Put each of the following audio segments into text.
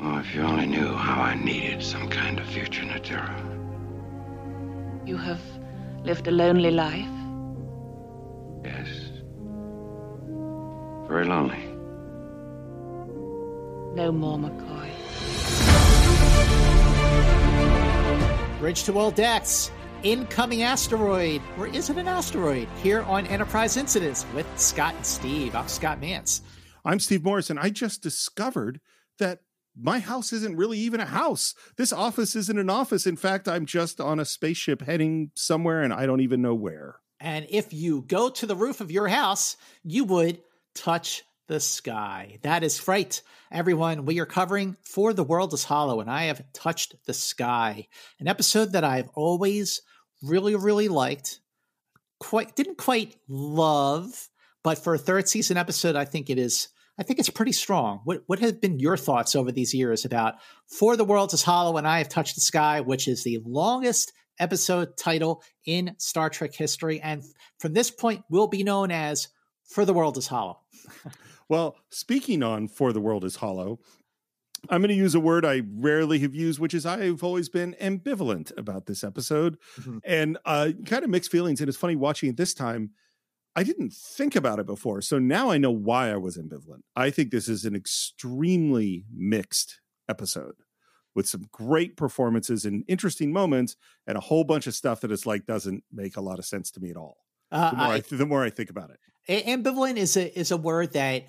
Oh, if you only knew how I needed some kind of future, Natira. You have lived a lonely life. Yes. Very lonely. No more, McCoy. Bridge to All Decks. Incoming asteroid, or is it an asteroid? Here on Enterprise Incidents with Scott and Steve. I'm Scott Mantz. I'm Steve Morrison. I just discovered that my house isn't really even a house. This office isn't an office. In fact, I'm just on a spaceship heading somewhere and I don't even know where. And if you go to the roof of your house, you would touch the sky. That is right, everyone. We are covering For the World is Hollow, and I have touched the sky, an episode that I've always really, really liked. Quite didn't quite love, but for a third season episode, I think it is I think it's pretty strong. What what have been your thoughts over these years about For the World is Hollow and I Have Touched the Sky, which is the longest episode title in Star Trek history, and from this point will be known as For the World is Hollow. well, speaking on For the World is Hollow, I'm going to use a word I rarely have used, which is I've always been ambivalent about this episode mm-hmm. and uh, kind of mixed feelings. And it's funny watching it this time I didn't think about it before. So now I know why I was ambivalent. I think this is an extremely mixed episode with some great performances and interesting moments and a whole bunch of stuff that is like doesn't make a lot of sense to me at all. Uh, the, more I, I, the more I think about it. Ambivalent is a is a word that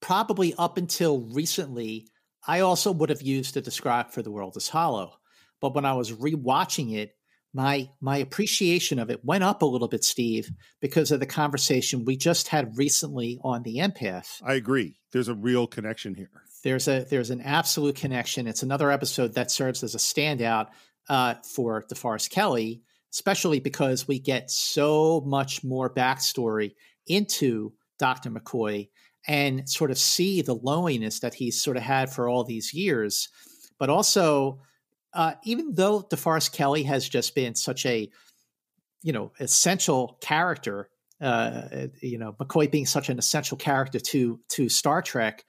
probably up until recently I also would have used to describe for the world as hollow. But when I was rewatching it, my my appreciation of it went up a little bit, Steve, because of the conversation we just had recently on the empath. I agree. There's a real connection here. There's a there's an absolute connection. It's another episode that serves as a standout uh, for DeForest Kelley, especially because we get so much more backstory into Dr. McCoy and sort of see the loneliness that he's sort of had for all these years, but also uh, even though DeForest Kelley has just been such a, you know, essential character, uh, you know, McCoy being such an essential character to to Star Trek,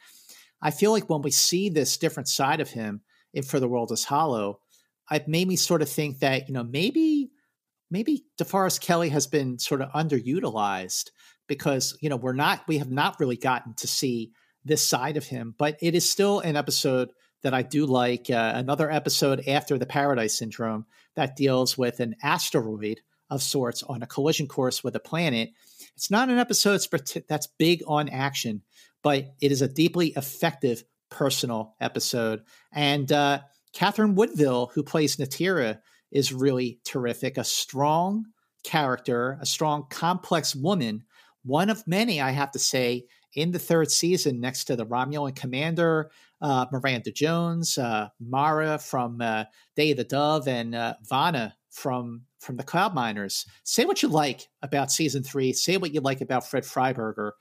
I feel like when we see this different side of him in For the World is Hollow, it made me sort of think that you know maybe maybe DeForest Kelley has been sort of underutilized because you know we're not we have not really gotten to see this side of him, but it is still an episode that I do like. Uh, another episode after the Paradise Syndrome that deals with an asteroid of sorts on a collision course with a planet. It's not an episode that's big on action, but it is a deeply effective personal episode. And uh, Katherine Woodville, who plays Natira, is really terrific. A strong character, a strong, complex woman, one of many, I have to say, in the third season next to the Romulan commander, uh, Miranda Jones, uh, Mara from uh, Day of the Dove, and uh, Vanna from from the Cloud Miners. Say what you like about season three. Say what you like about Fred Freiberger.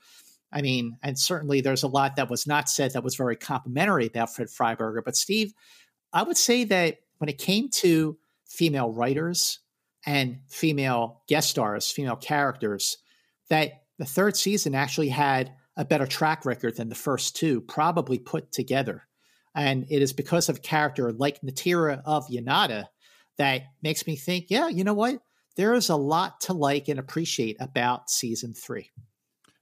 I mean, and certainly there's a lot that was not said that was very complimentary about Fred Freiberger. But Steve, I would say that when it came to female writers and female guest stars, female characters, that the third season actually had a better track record than the first two, probably put together. And it is because of character like Natira of Yonada that makes me think, yeah, you know what? There is a lot to like and appreciate about season three.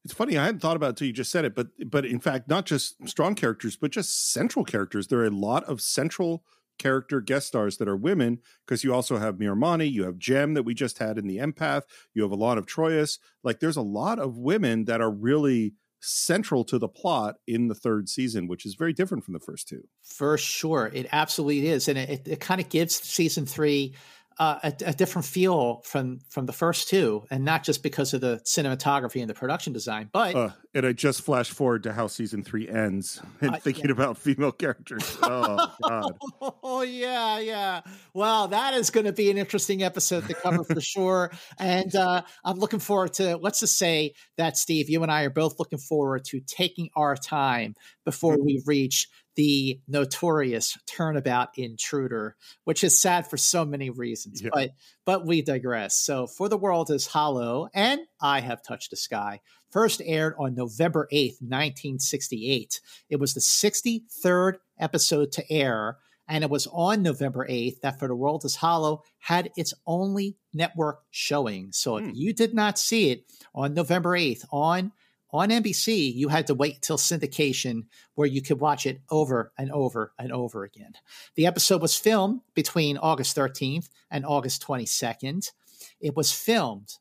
It's funny, I hadn't thought about it until you just said it, but but in fact, not just strong characters, but just central characters. There are a lot of central character guest stars that are women because you also have Miramanee, you have Jem that we just had in the Empath, you have Elaan of Troyius. Like there's a lot of women that are really central to the plot in the third season, which is very different from the first two. For sure. It absolutely is. And it, it kind of gives season three uh, a, a, different feel from from the first two, and not just because of the cinematography and the production design, but uh, and I just flash forward to how season three ends and uh, thinking yeah. about female characters. Oh God! oh yeah, yeah. Well, that is going to be an interesting episode to cover for sure, and uh, I'm looking forward to. Let's just say that Steve, you and I are both looking forward to taking our time before mm-hmm. we reach the notorious turnabout intruder, which is sad for so many reasons. Yeah. But but we digress. So for the world is hollow, and I have touched the sky. First aired on November 8th, 1968. It was the 63rd episode to air, and it was on November 8th that For the World is Hollow had its only network showing. So if Hmm. you did not see it on November 8th on on NBC, you had to wait till syndication where you could watch it over and over and over again. The episode was filmed between August 13th and August 22nd. It was filmed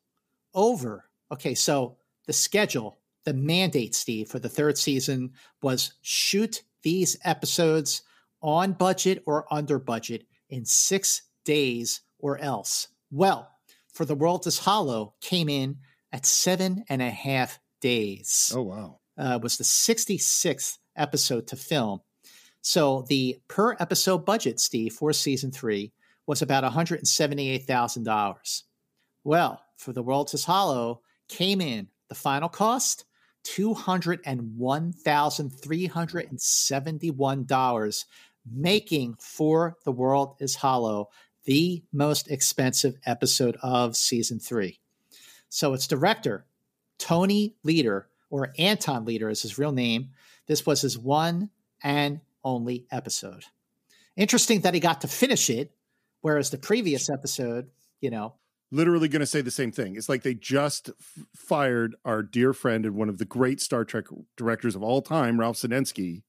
over. Okay, so the schedule, the mandate, Steve, for the third season was shoot these episodes on budget or under budget in six days or else. Well, for The World is Hollow came in at seven and a half days Oh wow. uh, was the 66th episode to film. So the per episode budget, Steve, for season three was about $178,000. Well, for The World is Hollow came in the final cost $201,371, making For the World is Hollow the most expensive episode of season three. So its director, Tony Leader, or Anton Leader is his real name. This was his one and only episode. Interesting that he got to finish it, whereas the previous episode, you know, Literally going to say the same thing. It's like they just f- fired our dear friend and one of the great Star Trek directors of all time, Ralph Senensky,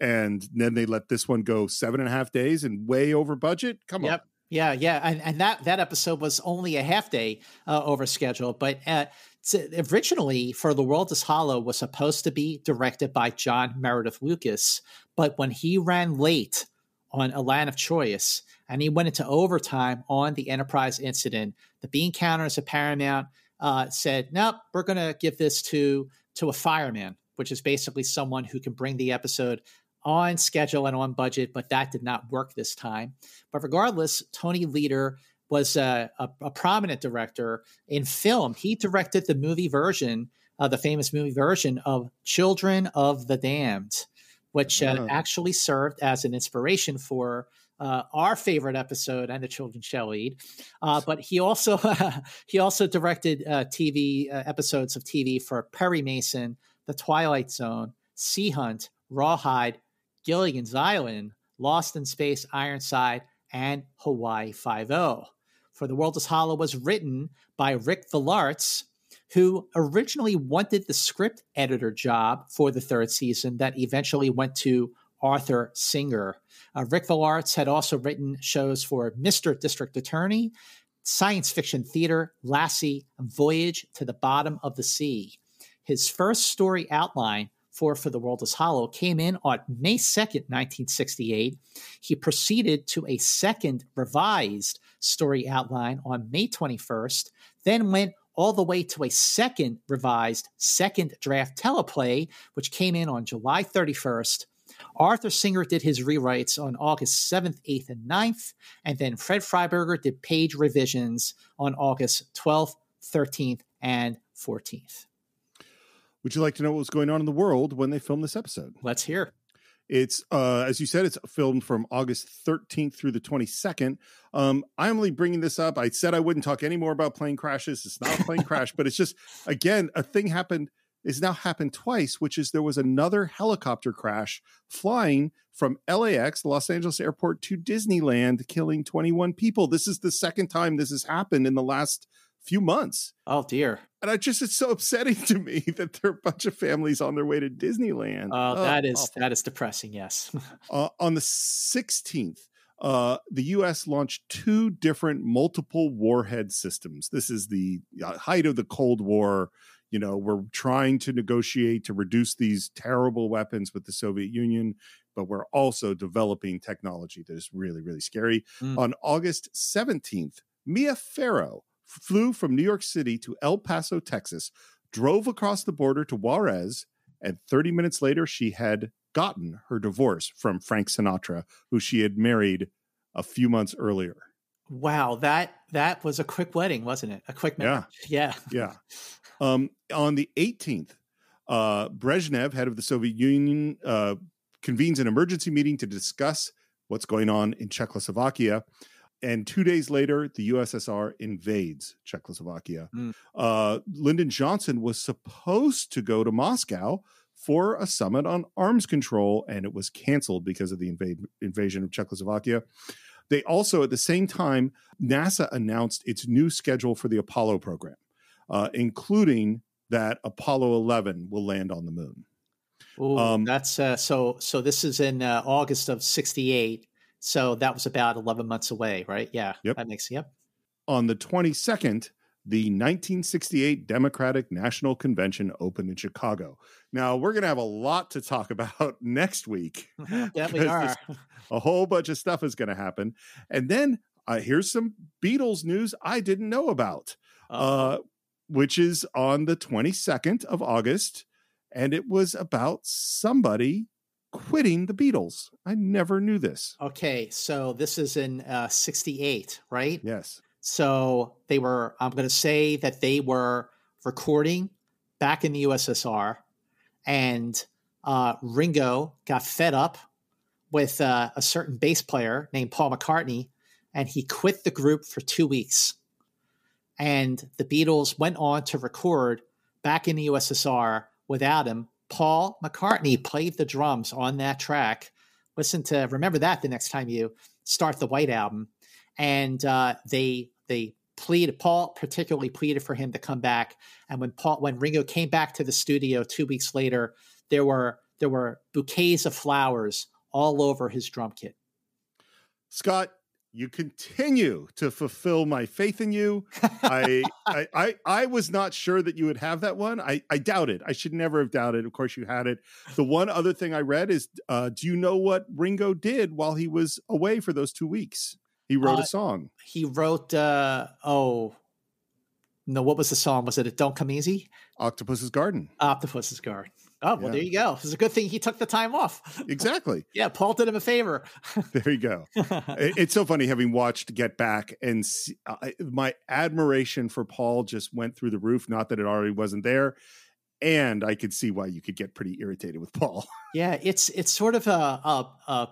and then they let this one go seven and a half days and way over budget. Come on. Yeah, yeah, and, and that that episode was only a half day uh, over schedule, but uh, originally for the world is hollow was supposed to be directed by John Meredith Lucas, but when he ran late on Elaan of Troyius and he went into overtime on the Enterprise incident, the bean counters at Paramount uh, said, "Nope, we're going to give this to to a fireman, which is basically someone who can bring the episode." On schedule and on budget, but that did not work this time. But regardless, Tony Leader was a, a, a prominent director in film. He directed the movie version, uh, the famous movie version of Children of the Damned, which uh, Oh. actually served as an inspiration for uh, our favorite episode and the children shall eat. Uh, but he also he also directed uh, TV uh, episodes of TV for Perry Mason, The Twilight Zone, Sea Hunt, Rawhide, Gilligan's Island, Lost in Space, Ironside, and Hawaii Five O. For the World is Hollow was written by Rik Vollaerts, who originally wanted the script editor job for the third season that eventually went to Arthur Singer. Uh, Rik Vollaerts had also written shows for Mr. District Attorney, science fiction theater, Lassie, Voyage to the Bottom of the Sea. His first story outline for For the World is Hollow came in on May 2nd, 1968. He proceeded to a second revised story outline on May 21st, then went all the way to a second revised second draft teleplay, which came in on July 31st. Arthur Singer did his rewrites on August 7th, 8th, and 9th, and then Fred Freiberger did page revisions on August 12th, 13th, and 14th. Would you like to know what was going on in the world when they filmed this episode? Let's hear. It's uh, as you said, it's filmed from August 13th through the 22nd. Um, I'm only bringing this up. I said I wouldn't talk any more about plane crashes. It's not a plane crash, but it's just again a thing happened. Is now happened twice, which is there was another helicopter crash flying from LAX, the Los Angeles airport, to Disneyland, killing 21 people. This is the second time this has happened in the last few months. Oh dear. And I just it's so upsetting to me that there are a bunch of families on their way to Disneyland. Oh, Oh, that is awful. that is depressing. Yes. Uh, on the 16th, uh, the U.S. launched two different multiple warhead systems. This is the uh, height of the Cold War. You know, we're trying to negotiate to reduce these terrible weapons with the Soviet Union, but we're also developing technology that is really, really scary. Mm. On August 17th, Mia Farrow flew from New York City to El Paso, Texas, drove across the border to Juarez, and 30 minutes later, she had gotten her divorce from Frank Sinatra, who she had married a few months earlier. wow that that was a quick wedding, wasn't it? A quick Yeah. marriage. Yeah. Yeah. Um, on the 18th, uh, Brezhnev, head of the Soviet Union, uh, convenes an emergency meeting to discuss what's going on in Czechoslovakia. And two days later, the USSR invades Czechoslovakia. Mm. Uh, Lyndon Johnson was supposed to go to Moscow for a summit on arms control, and it was canceled because of the invade, invasion of Czechoslovakia. They also, at the same time, NASA announced its new schedule for the Apollo program, uh, including that Apollo 11 will land on the moon. Ooh, um, that's uh, so. So this is in uh, August of '68. So that was about 11 months away, right? Yeah. Yep. That makes yep. On the 22nd, the 1968 Democratic National Convention opened in Chicago. Now, we're going to have a lot to talk about next week. yeah, we are. A whole bunch of stuff is going to happen. And then uh, here's some Beatles news I didn't know about, uh, which is on the 22nd of August. And it was about somebody quitting the Beatles. I never knew this. Okay. So this is in uh, 68, right? Yes. So they were, I'm going to say that they were recording back in the USSR, and uh, Ringo got fed up with uh, a certain bass player named Paul McCartney, and he quit the group for two weeks. And the Beatles went on to record back in the USSR without him. Paul McCartney played the drums on that track. Listen to remember that the next time you start the White Album, and uh, they they pleaded Paul particularly pleaded for him to come back. And when Paul when Ringo came back to the studio two weeks later, there were there were bouquets of flowers all over his drum kit. Scott, you continue to fulfill my faith in you. I, I, I I was not sure that you would have that one. I I doubted. I should never have doubted. Of course, you had it. The one other thing I read is, uh, do you know what Ringo did while he was away for those two weeks? He wrote uh, a song. He wrote uh oh no, what was the song? Was it "It Don't Come Easy"? Octopus's Garden. Octopus's Garden. Oh well, yeah. there you go. It's a good thing he took the time off. Exactly. yeah, Paul did him a favor. there you go. it's so funny having watched Get Back and see, my admiration for Paul just went through the roof. Not that it already wasn't there, and I could see why you could get pretty irritated with Paul. yeah, it's it's sort of a, a, a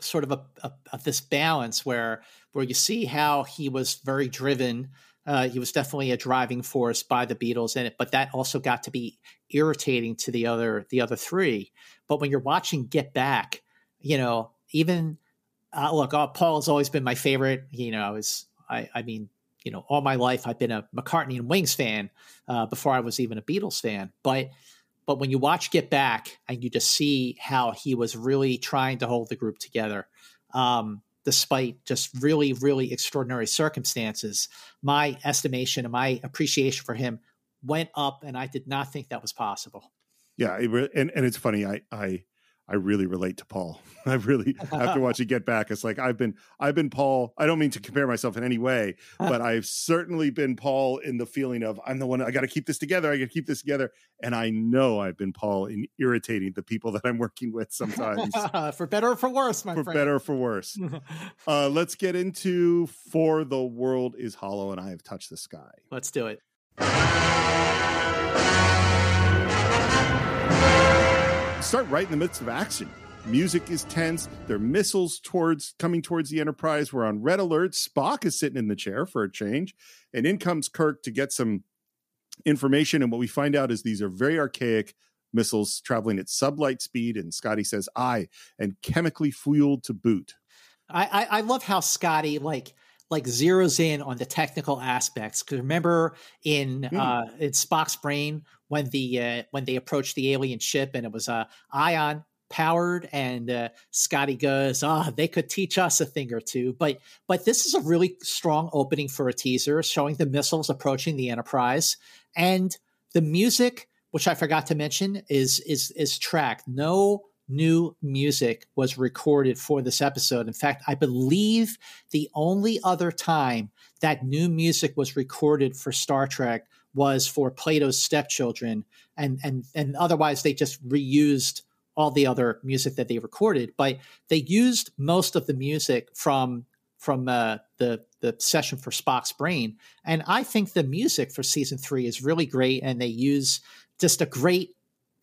sort of a, a, a, this balance where where you see how he was very driven. Uh, he was definitely a driving force by the Beatles in it, but that also got to be irritating to the other the other three. But when you're watching Get Back, you know, even uh, look, Paul has always been my favorite. You know, I was I, I mean, you know, all my life I've been a McCartney and Wings fan uh, before I was even a Beatles fan, but but when you watch Get Back and you just see how he was really trying to hold the group together, um, despite just really, really extraordinary circumstances, my estimation and my appreciation for him went up, and I did not think that was possible. Yeah, it, and and it's funny. I I I really relate to Paul. I really after watching Get Back, it's like I've been I've been Paul. I don't mean to compare myself in any way, but I've certainly been Paul in the feeling of I'm the one I got to keep this together. I got to keep this together, and I know I've been Paul in irritating the people that I'm working with sometimes, for better or for worse, my for friend. better or for worse. uh, let's get into for the world is hollow, and I have touched the sky. Let's do it. Start right in the midst of action. Music is tense. There are missiles towards coming towards the Enterprise. We're on red alert. Spock is sitting in the chair for a change, and in comes Kirk to get some information. And what we find out is these are very archaic missiles traveling at sublight speed. And Scotty says, "I and chemically fueled to boot." I, I, I love how Scotty like like zeroes in on the technical aspects. Because remember in mm. uh, in Spock's brain when the uh, when they approached the alien ship and it was uh, ion powered and uh, Scotty goes, ah, oh, they could teach us a thing or two. But but this is a really strong opening for a teaser showing the missiles approaching the Enterprise and the music, which I forgot to mention, is is is tracked. No new music was recorded for this episode. In fact, I believe the only other time that new music was recorded for Star Trek was for Plato's Stepchildren, and and and otherwise they just reused all the other music that they recorded. But they used most of the music from from uh, the the session for Spock's Brain, and I think the music for season three is really great, and they use just a great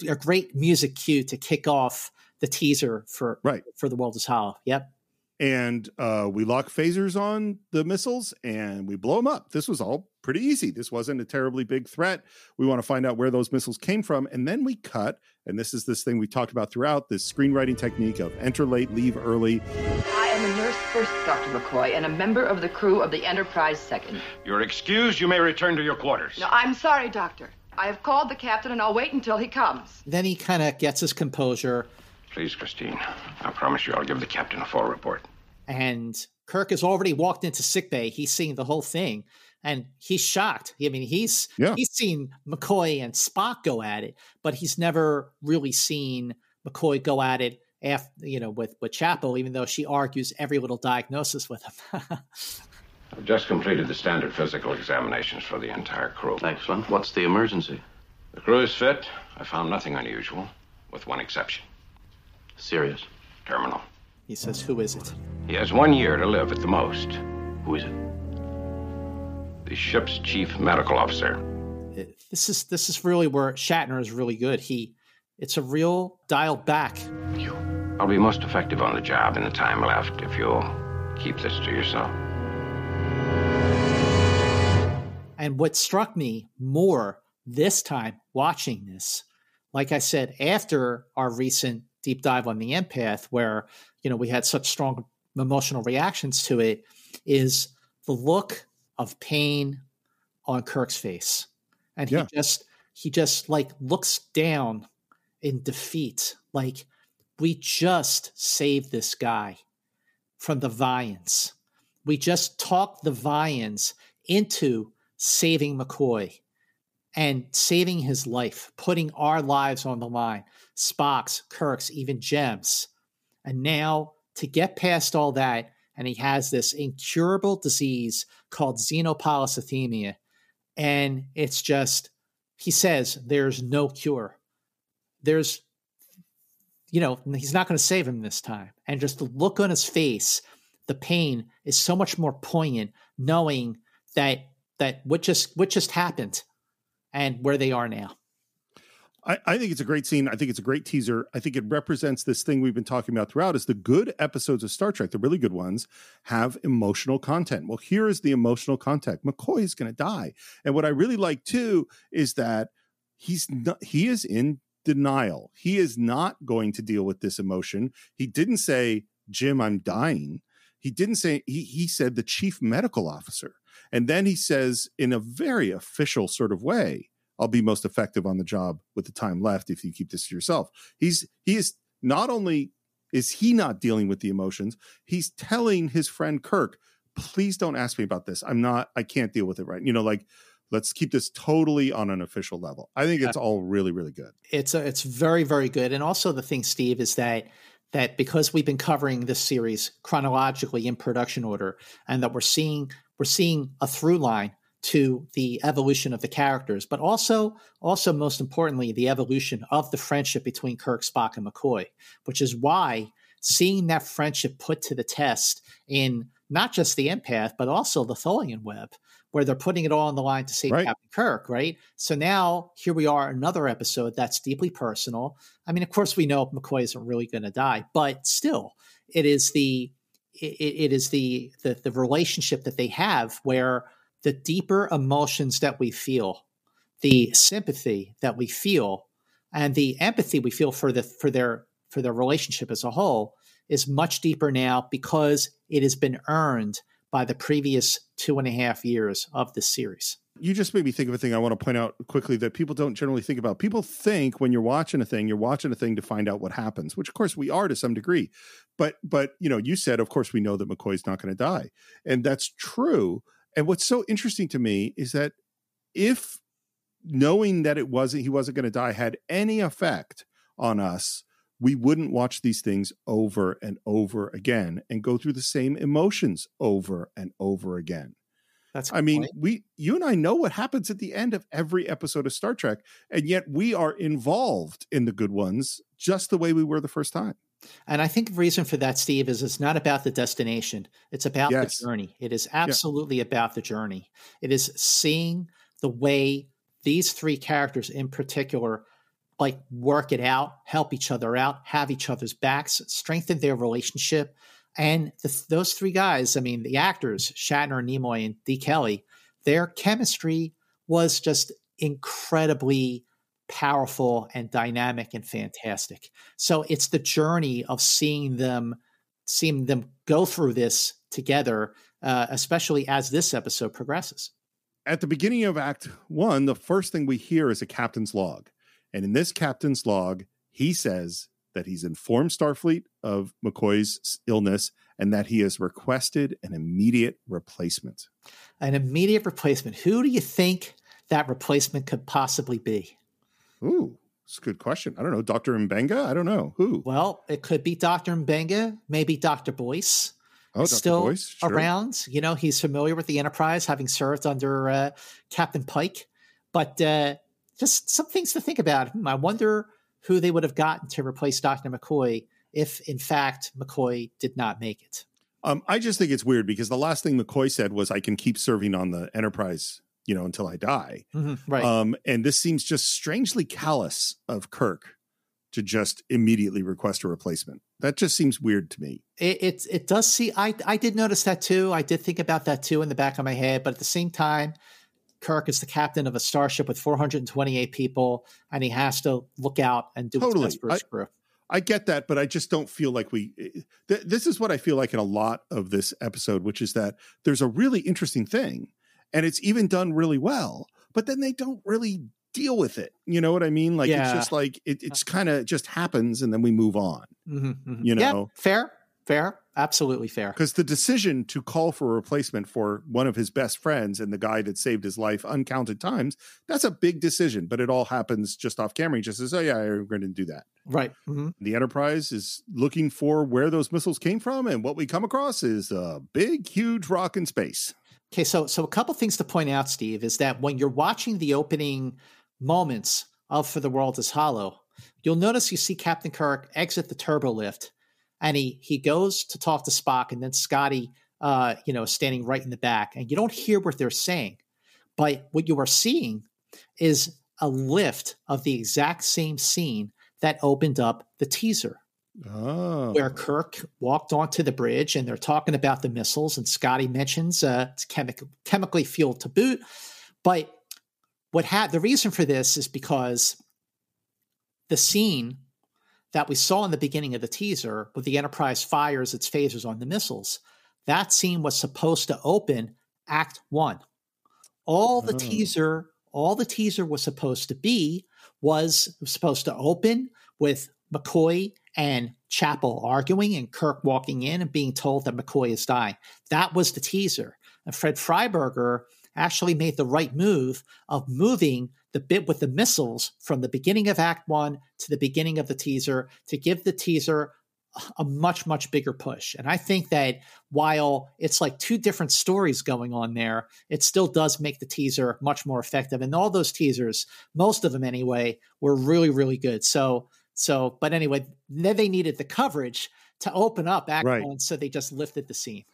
a great music cue to kick off the teaser for right for the world is hollow. Yep. And uh, we lock phasers on the missiles and we blow them up. This was all pretty easy. This wasn't a terribly big threat. We want to find out where those missiles came from. And then we cut, and this is this thing we talked about throughout this screenwriting technique of enter late, leave early. I am a nurse first, Dr. McCoy, and a member of the crew of the Enterprise second. You're excused. You may return to your quarters. No, I'm sorry, Doctor. I have called the captain, and I'll wait until he comes. Then he kind of gets his composure. Please, Christine. I promise you I'll give the captain a full report. And Kirk has already walked into sickbay. He's seeing the whole thing and he's shocked. I mean, he's yeah. he's seen McCoy and Spock go at it, but he's never really seen McCoy go at it after you know with with Chapel, even though she argues every little diagnosis with him. I've just completed the standard physical examinations for the entire crew. Excellent. What's the emergency? The crew is fit. I found nothing unusual, with one exception. Serious. Terminal. He says, Who is it? He has one year to live at the most. Who is it? The ship's chief medical officer. This is this is really where Shatner is really good. He it's a real dial back. You. I'll be most effective on the job in the time left if you'll keep this to yourself. And what struck me more this time watching this, like I said, after our recent deep dive on the empath, where you know we had such strong emotional reactions to it, is the look of pain on Kirk's face. And yeah. he just he just like looks down in defeat. Like we just saved this guy from the Vians. We just talked the Vians into saving McCoy and saving his life, putting our lives on the line. Spock's, Kirk's, even Jem's. And now to get past all that and he has this incurable disease called xenopolycythemia. And it's just, he says, there's no cure. There's, you know, he's not going to save him this time. And just the look on his face, the pain is so much more poignant knowing that that what just what just happened and where they are now. I, I, think it's a great scene. I think it's a great teaser. I think it represents this thing we've been talking about throughout is the good episodes of Star Trek, the really good ones, have emotional content. Well, here is the emotional content. McCoy is going to die. And what I really like too is that he's not, he is in denial. He is not going to deal with this emotion. He didn't say, Jim, I'm dying. He didn't say, he, he said the chief medical officer. And then he says, in a very official sort of way, I'll be most effective on the job with the time left if you keep this to yourself. He's he is not only is he not dealing with the emotions, he's telling his friend Kirk, please don't ask me about this. I'm not I can't deal with it right. You know, like let's keep this totally on an official level. I think it's all really really good. It's a, it's very very good. And also the thing Steve is that that because we've been covering this series chronologically in production order and that we're seeing we're seeing a through line to the evolution of the characters, but also, also most importantly, the evolution of the friendship between Kirk, Spock, and McCoy, which is why seeing that friendship put to the test in not just the empath, but also the Tholian web, where they're putting it all on the line to save right. Captain Kirk, right? So now here we are, another episode that's deeply personal. I mean, of course, we know McCoy isn't really going to die, but still, it is the it, it is the, the the relationship that they have where the deeper emotions that we feel, the sympathy that we feel, and the empathy we feel for the for their for their relationship as a whole is much deeper now because it has been earned by the previous two and a half years of the series. You just made me think of a thing I want to point out quickly that people don't generally think about. People think when you're watching a thing, you're watching a thing to find out what happens, which of course we are to some degree. But but you know, you said of course we know that McCoy's not going to die. And that's true. And what's so interesting to me is that if knowing that it wasn't he wasn't going to die had any effect on us, we wouldn't watch these things over and over again and go through the same emotions over and over again. That's I mean, point. we you and I know what happens at the end of every episode of Star Trek, and yet we are involved in the good ones just the way we were the first time. And I think the reason for that, Steve, is it's not about the destination. It's about yes. the journey. It is absolutely yeah. about the journey. It is seeing the way these three characters in particular like work it out, help each other out, have each other's backs, strengthen their relationship. And the, those three guys, I mean, the actors, Shatner, Nimoy, and De Kelley, their chemistry was just incredibly powerful and dynamic and fantastic. So it's the journey of seeing them seeing them go through this together, uh, especially as this episode progresses. At the beginning of Act One, the first thing we hear is a captain's log. And in this captain's log, he says that he's informed Starfleet of McCoy's illness and that he has requested an immediate replacement. An immediate replacement. Who do you think that replacement could possibly be? Ooh, it's a good question. I don't know. Dr. Mbenga? I don't know. Who? Well, it could be Dr. Mbenga, maybe Dr. Boyce. Oh, Dr. Still Boyce, sure. around. You know, he's familiar with the Enterprise, having served under uh, Captain Pike. But uh, just some things to think about. I wonder who they would have gotten to replace Dr. McCoy if, in fact, McCoy did not make it. Um, I just think it's weird because the last thing McCoy said was, "I can keep serving on the Enterprise, you know, until I die." Mm-hmm, right. Um, and this seems just strangely callous of Kirk to just immediately request a replacement. That just seems weird to me. It, it it does see. I I did notice that too. I did think about that too in the back of my head. But at the same time, Kirk is the captain of a starship with 428 people, and he has to look out and do Totally. what's best for his I- crew. I get that, but I just don't feel like we. Th- this is what I feel like in a lot of this episode, which is that there's a really interesting thing, and it's even done really well, but then they don't really deal with it. You know what I mean? Like Yeah. it's just like it, it's kind of just happens, and then we move on. Mhm, mhm. You Yeah, know. fair, fair, absolutely fair. Because the decision to call for a replacement for one of his best friends and the guy that saved his life uncounted times, that's a big decision, but it all happens just off camera. He just says, Oh, yeah, i'm going to do that. Right. mhm. The Enterprise is looking for where those missiles came from, and what we come across is a big, huge rock in space. Okay, so so a couple things to point out, Steve, is that when you're watching the opening moments of For the World is Hollow, you'll notice you see Captain Kirk exit the turbo lift and he he goes to talk to Spock, and then Scotty uh, you know, standing right in the back, and you don't hear what they're saying. But what you are seeing is a lift of the exact same scene that opened up the teaser Oh. where Kirk walked onto the bridge and they're talking about the missiles, and Scotty mentions uh, it's chemic- chemically fueled to boot. But what had the reason for this is because the scene that we saw in the beginning of the teaser, where the Enterprise fires its phasers on the missiles, that scene was supposed to open Act One. All the Oh. teaser, all the teaser was supposed to be was supposed to open with McCoy and Chapel arguing and Kirk walking in and being told that McCoy is dying. That was the teaser. And Fred Freiberger actually made the right move of moving the bit with the missiles from the beginning of Act One to the beginning of the teaser to give the teaser a much, much bigger push. And I think that while it's like two different stories going on there, it still does make the teaser much more effective. And all those teasers, most of them anyway, were really, really good. So, so, but anyway, then they needed the coverage to open up Act Right. One, so they just lifted the scene.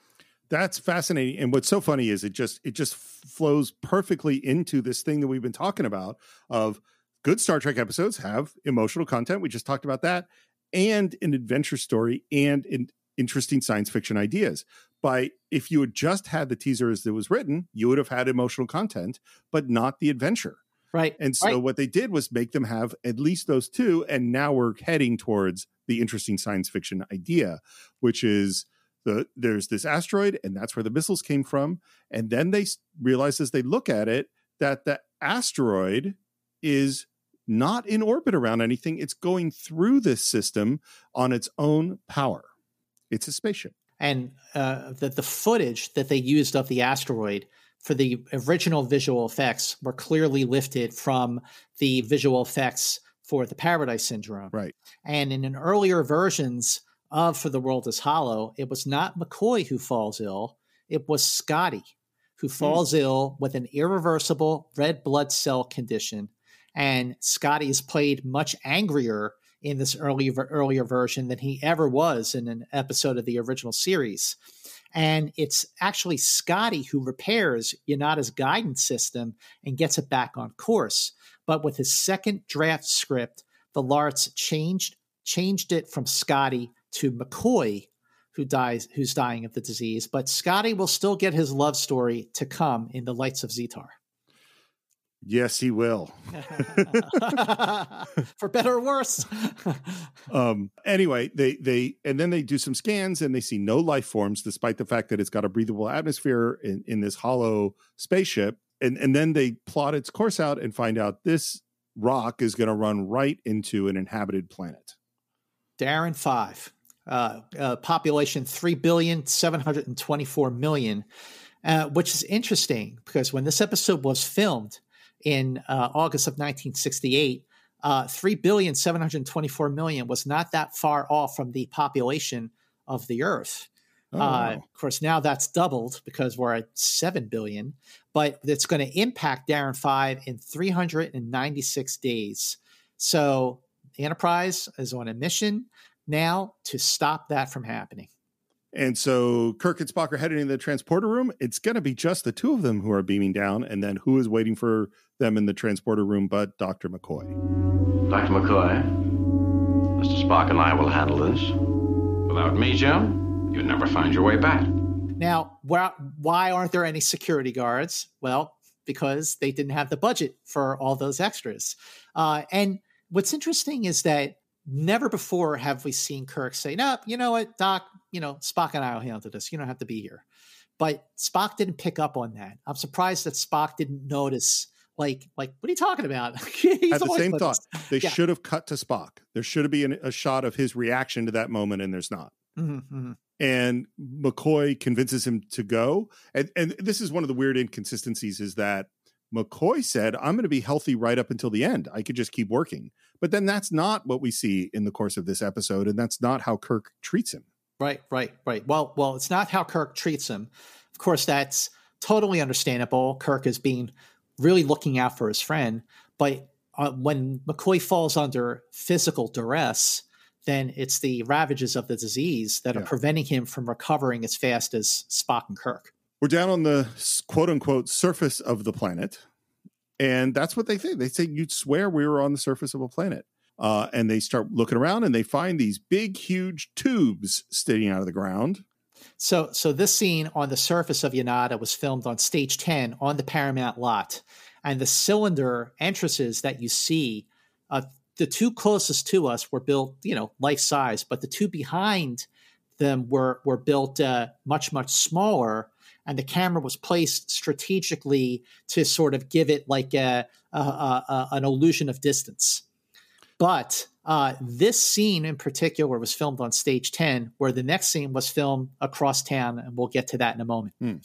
That's fascinating. And what's so funny is it just it just flows perfectly into this thing that we've been talking about of good Star Trek episodes have emotional content. We just talked about that and an adventure story and in interesting science fiction ideas. By if you had just had the teaser as it was written, you would have had emotional content, but not the adventure. Right. And so Right. what they did was make them have at least those two. And now we're heading towards the interesting science fiction idea, which is the there's this asteroid, and that's where the missiles came from. And then they realize as they look at it that the asteroid is not in orbit around anything. It's going through this system on its own power. It's a spaceship. and uh, the, the footage that they used of the asteroid for the original visual effects were clearly lifted from the visual effects for the Paradise Syndrome. Right. And in an earlier versions of For the World is Hollow, it was not McCoy who falls ill, it was Scotty who hmm. falls ill with an irreversible red blood cell condition. And Scotty is played much angrier in this earlier earlier version than he ever was in an episode of the original series. And it's actually Scotty who repairs Yonada's guidance system and gets it back on course. But with his second draft script, Vollaerts changed changed it from Scotty to McCoy, who dies who's dying of the disease, but Scotty will still get his love story to come in the lights of Zetar. Yes, he will. For better or worse. um anyway, they they and then they do some scans and they see no life forms despite the fact that it's got a breathable atmosphere in, in this hollow spaceship. And and then they plot its course out and find out this rock is going to run right into an inhabited planet. Daran 5. Uh, uh, population 3 billion 724 million uh, which is interesting because when this episode was filmed in uh, August of 1968, uh, 3 billion 724 million was not that far off from the population of the Earth. Oh, uh, of course, now that's doubled because we're at 7 billion, but it's going to impact Daran 5 in 396 days. So the Enterprise is on a mission now to stop that from happening. And so Kirk and Spock are heading into the transporter room. It's going to be just the two of them who are beaming down. And then who is waiting for them in the transporter room but Dr. McCoy? Dr. McCoy, Mr. Spock and I will handle this. Without me, Jim, you'd never find your way back. Now, why aren't there any security guards? Well, because they didn't have the budget for all those extras. Uh, and what's interesting is that never before have we seen Kirk say, "No, you know what, Doc, you know, Spock and I will handle this. You don't have to be here. But Spock didn't pick up on that. I'm surprised that Spock didn't notice. Like, like, what are you talking about? At the same thought. They yeah. should have cut to Spock. There should have been a shot of his reaction to that moment, and there's not. Mm-hmm, mm-hmm. And McCoy convinces him to go. And, and this is one of the weird inconsistencies: is that McCoy said, "I'm going to be healthy right up until the end. I could just keep working." But then that's not what we see in the course of this episode, and that's not how Kirk treats him. Right, right, right. Well, well, it's not how Kirk treats him. Of course, that's totally understandable. Kirk is being really looking out for his friend, but uh, when McCoy falls under physical duress, then it's the ravages of the disease that yeah. are preventing him from recovering as fast as Spock and Kirk. We're down on the quote unquote surface of the planet. And that's what they think. They say you'd swear we were on the surface of a planet uh, and they start looking around and they find these big, huge tubes sticking out of the ground. So, so this scene on the surface of Yonada was filmed on stage ten on the Paramount lot, and the cylinder entrances that you see, uh, the two closest to us were built, you know, life size, but the two behind them were were built uh, much much smaller, and the camera was placed strategically to sort of give it like a, a, a an illusion of distance. But uh, this scene in particular was filmed on stage 10, where the next scene was filmed across town, and we'll get to that in a moment. Hmm.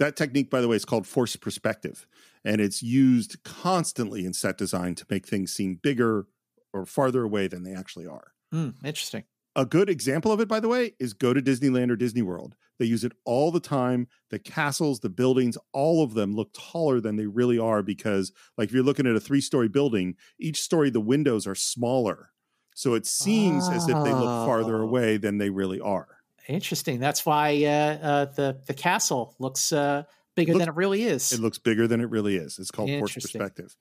That technique, by the way, is called forced perspective, and it's used constantly in set design to make things seem bigger or farther away than they actually are. Hmm, interesting. A good example of it, by the way, is go to Disneyland or Disney World. They use it all the time. The castles, the buildings, all of them look taller than they really are because, like, if you're looking at a three story building, each story, the windows are smaller. So it seems oh. as if they look farther oh. away than they really are. Interesting. That's why uh, uh, the, the castle looks uh, bigger than it really is. It looks bigger than it really is. It's called forced perspective.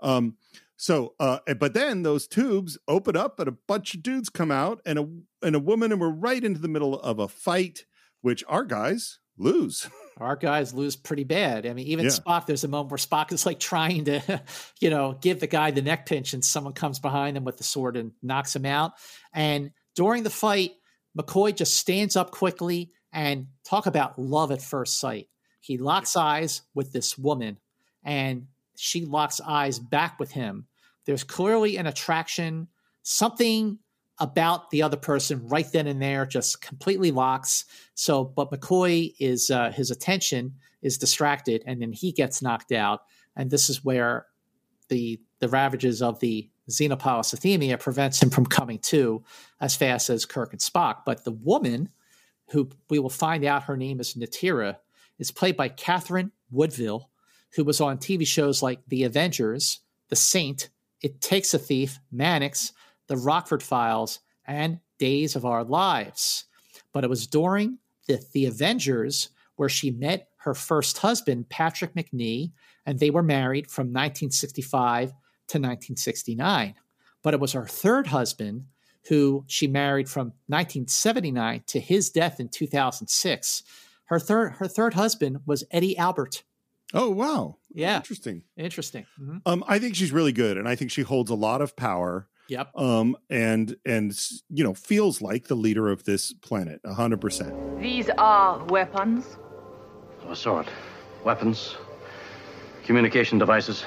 Um, so, uh, but then those tubes open up and a bunch of dudes come out and a and a woman, and we're right into the middle of a fight, which our guys lose. Our guys lose pretty bad. I mean, even yeah. Spock. There's a moment where Spock is like trying to, you know, give the guy the neck pinch, and someone comes behind him with the sword and knocks him out. And during the fight, McCoy just stands up quickly and talk about love at first sight. He locks eyes with this woman, and she locks eyes back with him. There's clearly an attraction, something about the other person right then and there just completely locks. So, but McCoy is uh, his attention is distracted, and then he gets knocked out. And this is where the the ravages of the xenopolycythemia prevents him from coming to as fast as Kirk and Spock. But the woman, who we will find out her name is Natira, is played by Katherine Woodville, who was on TV shows like The Avengers, The Saint, It Takes a Thief, Mannix, The Rockford Files, and Days of Our Lives. But it was during the, the Avengers where she met her first husband, Patrick Macnee, and they were married from 1965 to 1969. But it was her third husband who she married from 1979 to his death in 2006. Her third her third husband was Eddie Albert. Oh wow. Yeah. Interesting. Interesting. Mhm. Um, I think she's really good, and I think she holds a lot of power. Yep. Um, and and you know feels like the leader of this planet, hundred percent. These are weapons. Of a sort. Weapons, communication devices.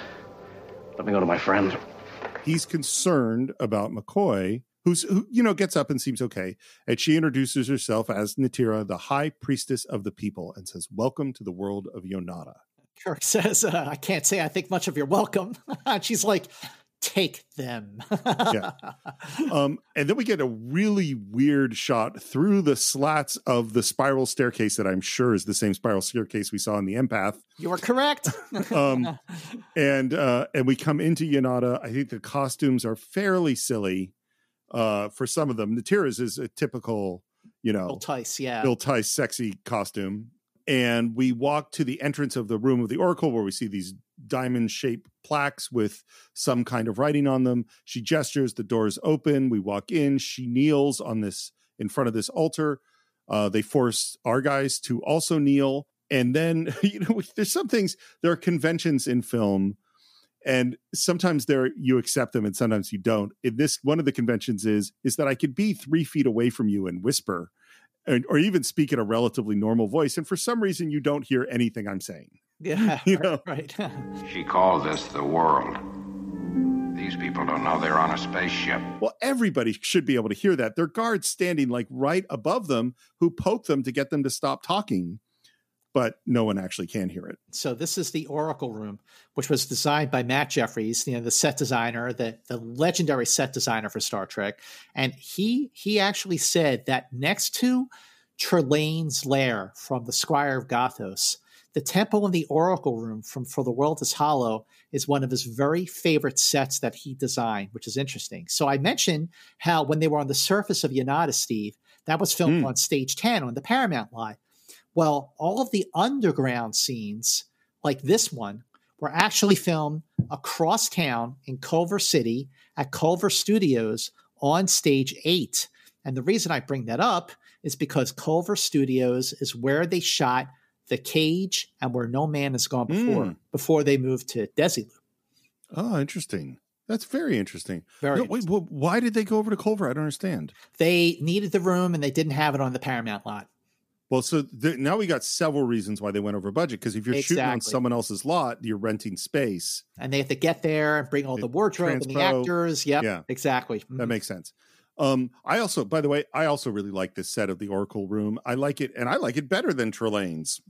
Let me go to my friend. He's concerned about McCoy, who's who you know gets up and seems okay, and she introduces herself as Natira, the High Priestess of the People, and says, "Welcome to the world of Yonada." Kirk says, uh, "I can't say I think much of your welcome." and she's like, "Take them." Yeah. Um, and then we get a really weird shot through the slats of the spiral staircase that I'm sure is the same spiral staircase we saw in the empath. You were correct. Um, and uh, and we come into Yonada. I think the costumes are fairly silly uh, for some of them. Natira's is a typical, you know, Bill Theiss, yeah. Bill Theiss sexy costume. And we walk to the entrance of the room of the Oracle where we see these diamond shaped plaques with some kind of writing on them. She gestures, the doors open. We walk in. She kneels on this in front of this altar. Uh, they force our guys to also kneel. And then, you know, there's some things, there are conventions in film and sometimes there you accept them and sometimes you don't in this one of the conventions is is that i could be three feet away from you and whisper and, or even speak in a relatively normal voice and for some reason you don't hear anything i'm saying yeah. You right, know. right. She called this the world. These people don't know they're on a spaceship. well everybody should be able to hear that there are guards standing like right above them who poke them to get them to stop talking but no one actually can hear it so this is the Oracle Room, which was designed by Matt Jefferies, you know, the set designer, the the legendary set designer for Star Trek, and he he actually said that next to Trelane's lair from the Squire of Gothos, the temple in the Oracle Room from For the World is Hollow is one of his very favorite sets that he designed, which is interesting. So I mentioned how when they were on the surface of Yonada, Steve, that was filmed Hmm. on stage 10 on the Paramount lot. Well, all of the underground scenes, like this one, were actually filmed across town in Culver City at Culver Studios on stage eight. And the reason I bring that up is because Culver Studios is where they shot The Cage and Where No Man Has Gone Before, Mm. before they moved to Desilu. oh interesting that's very interesting Very No, wait, wh- why did they go over to culver i don't understand They needed the room and they didn't have it on the Paramount lot. Well, so th- now we got several reasons why they went over budget. Because if you're shooting on someone else's lot, you're renting space. And they have to get there and bring all the wardrobe and the actors. Yep, Yeah. exactly. That Mhm. makes sense. Um, I also, by the way, I also really like this set of the Oracle Room. I like it, and I like it better than Trelane's.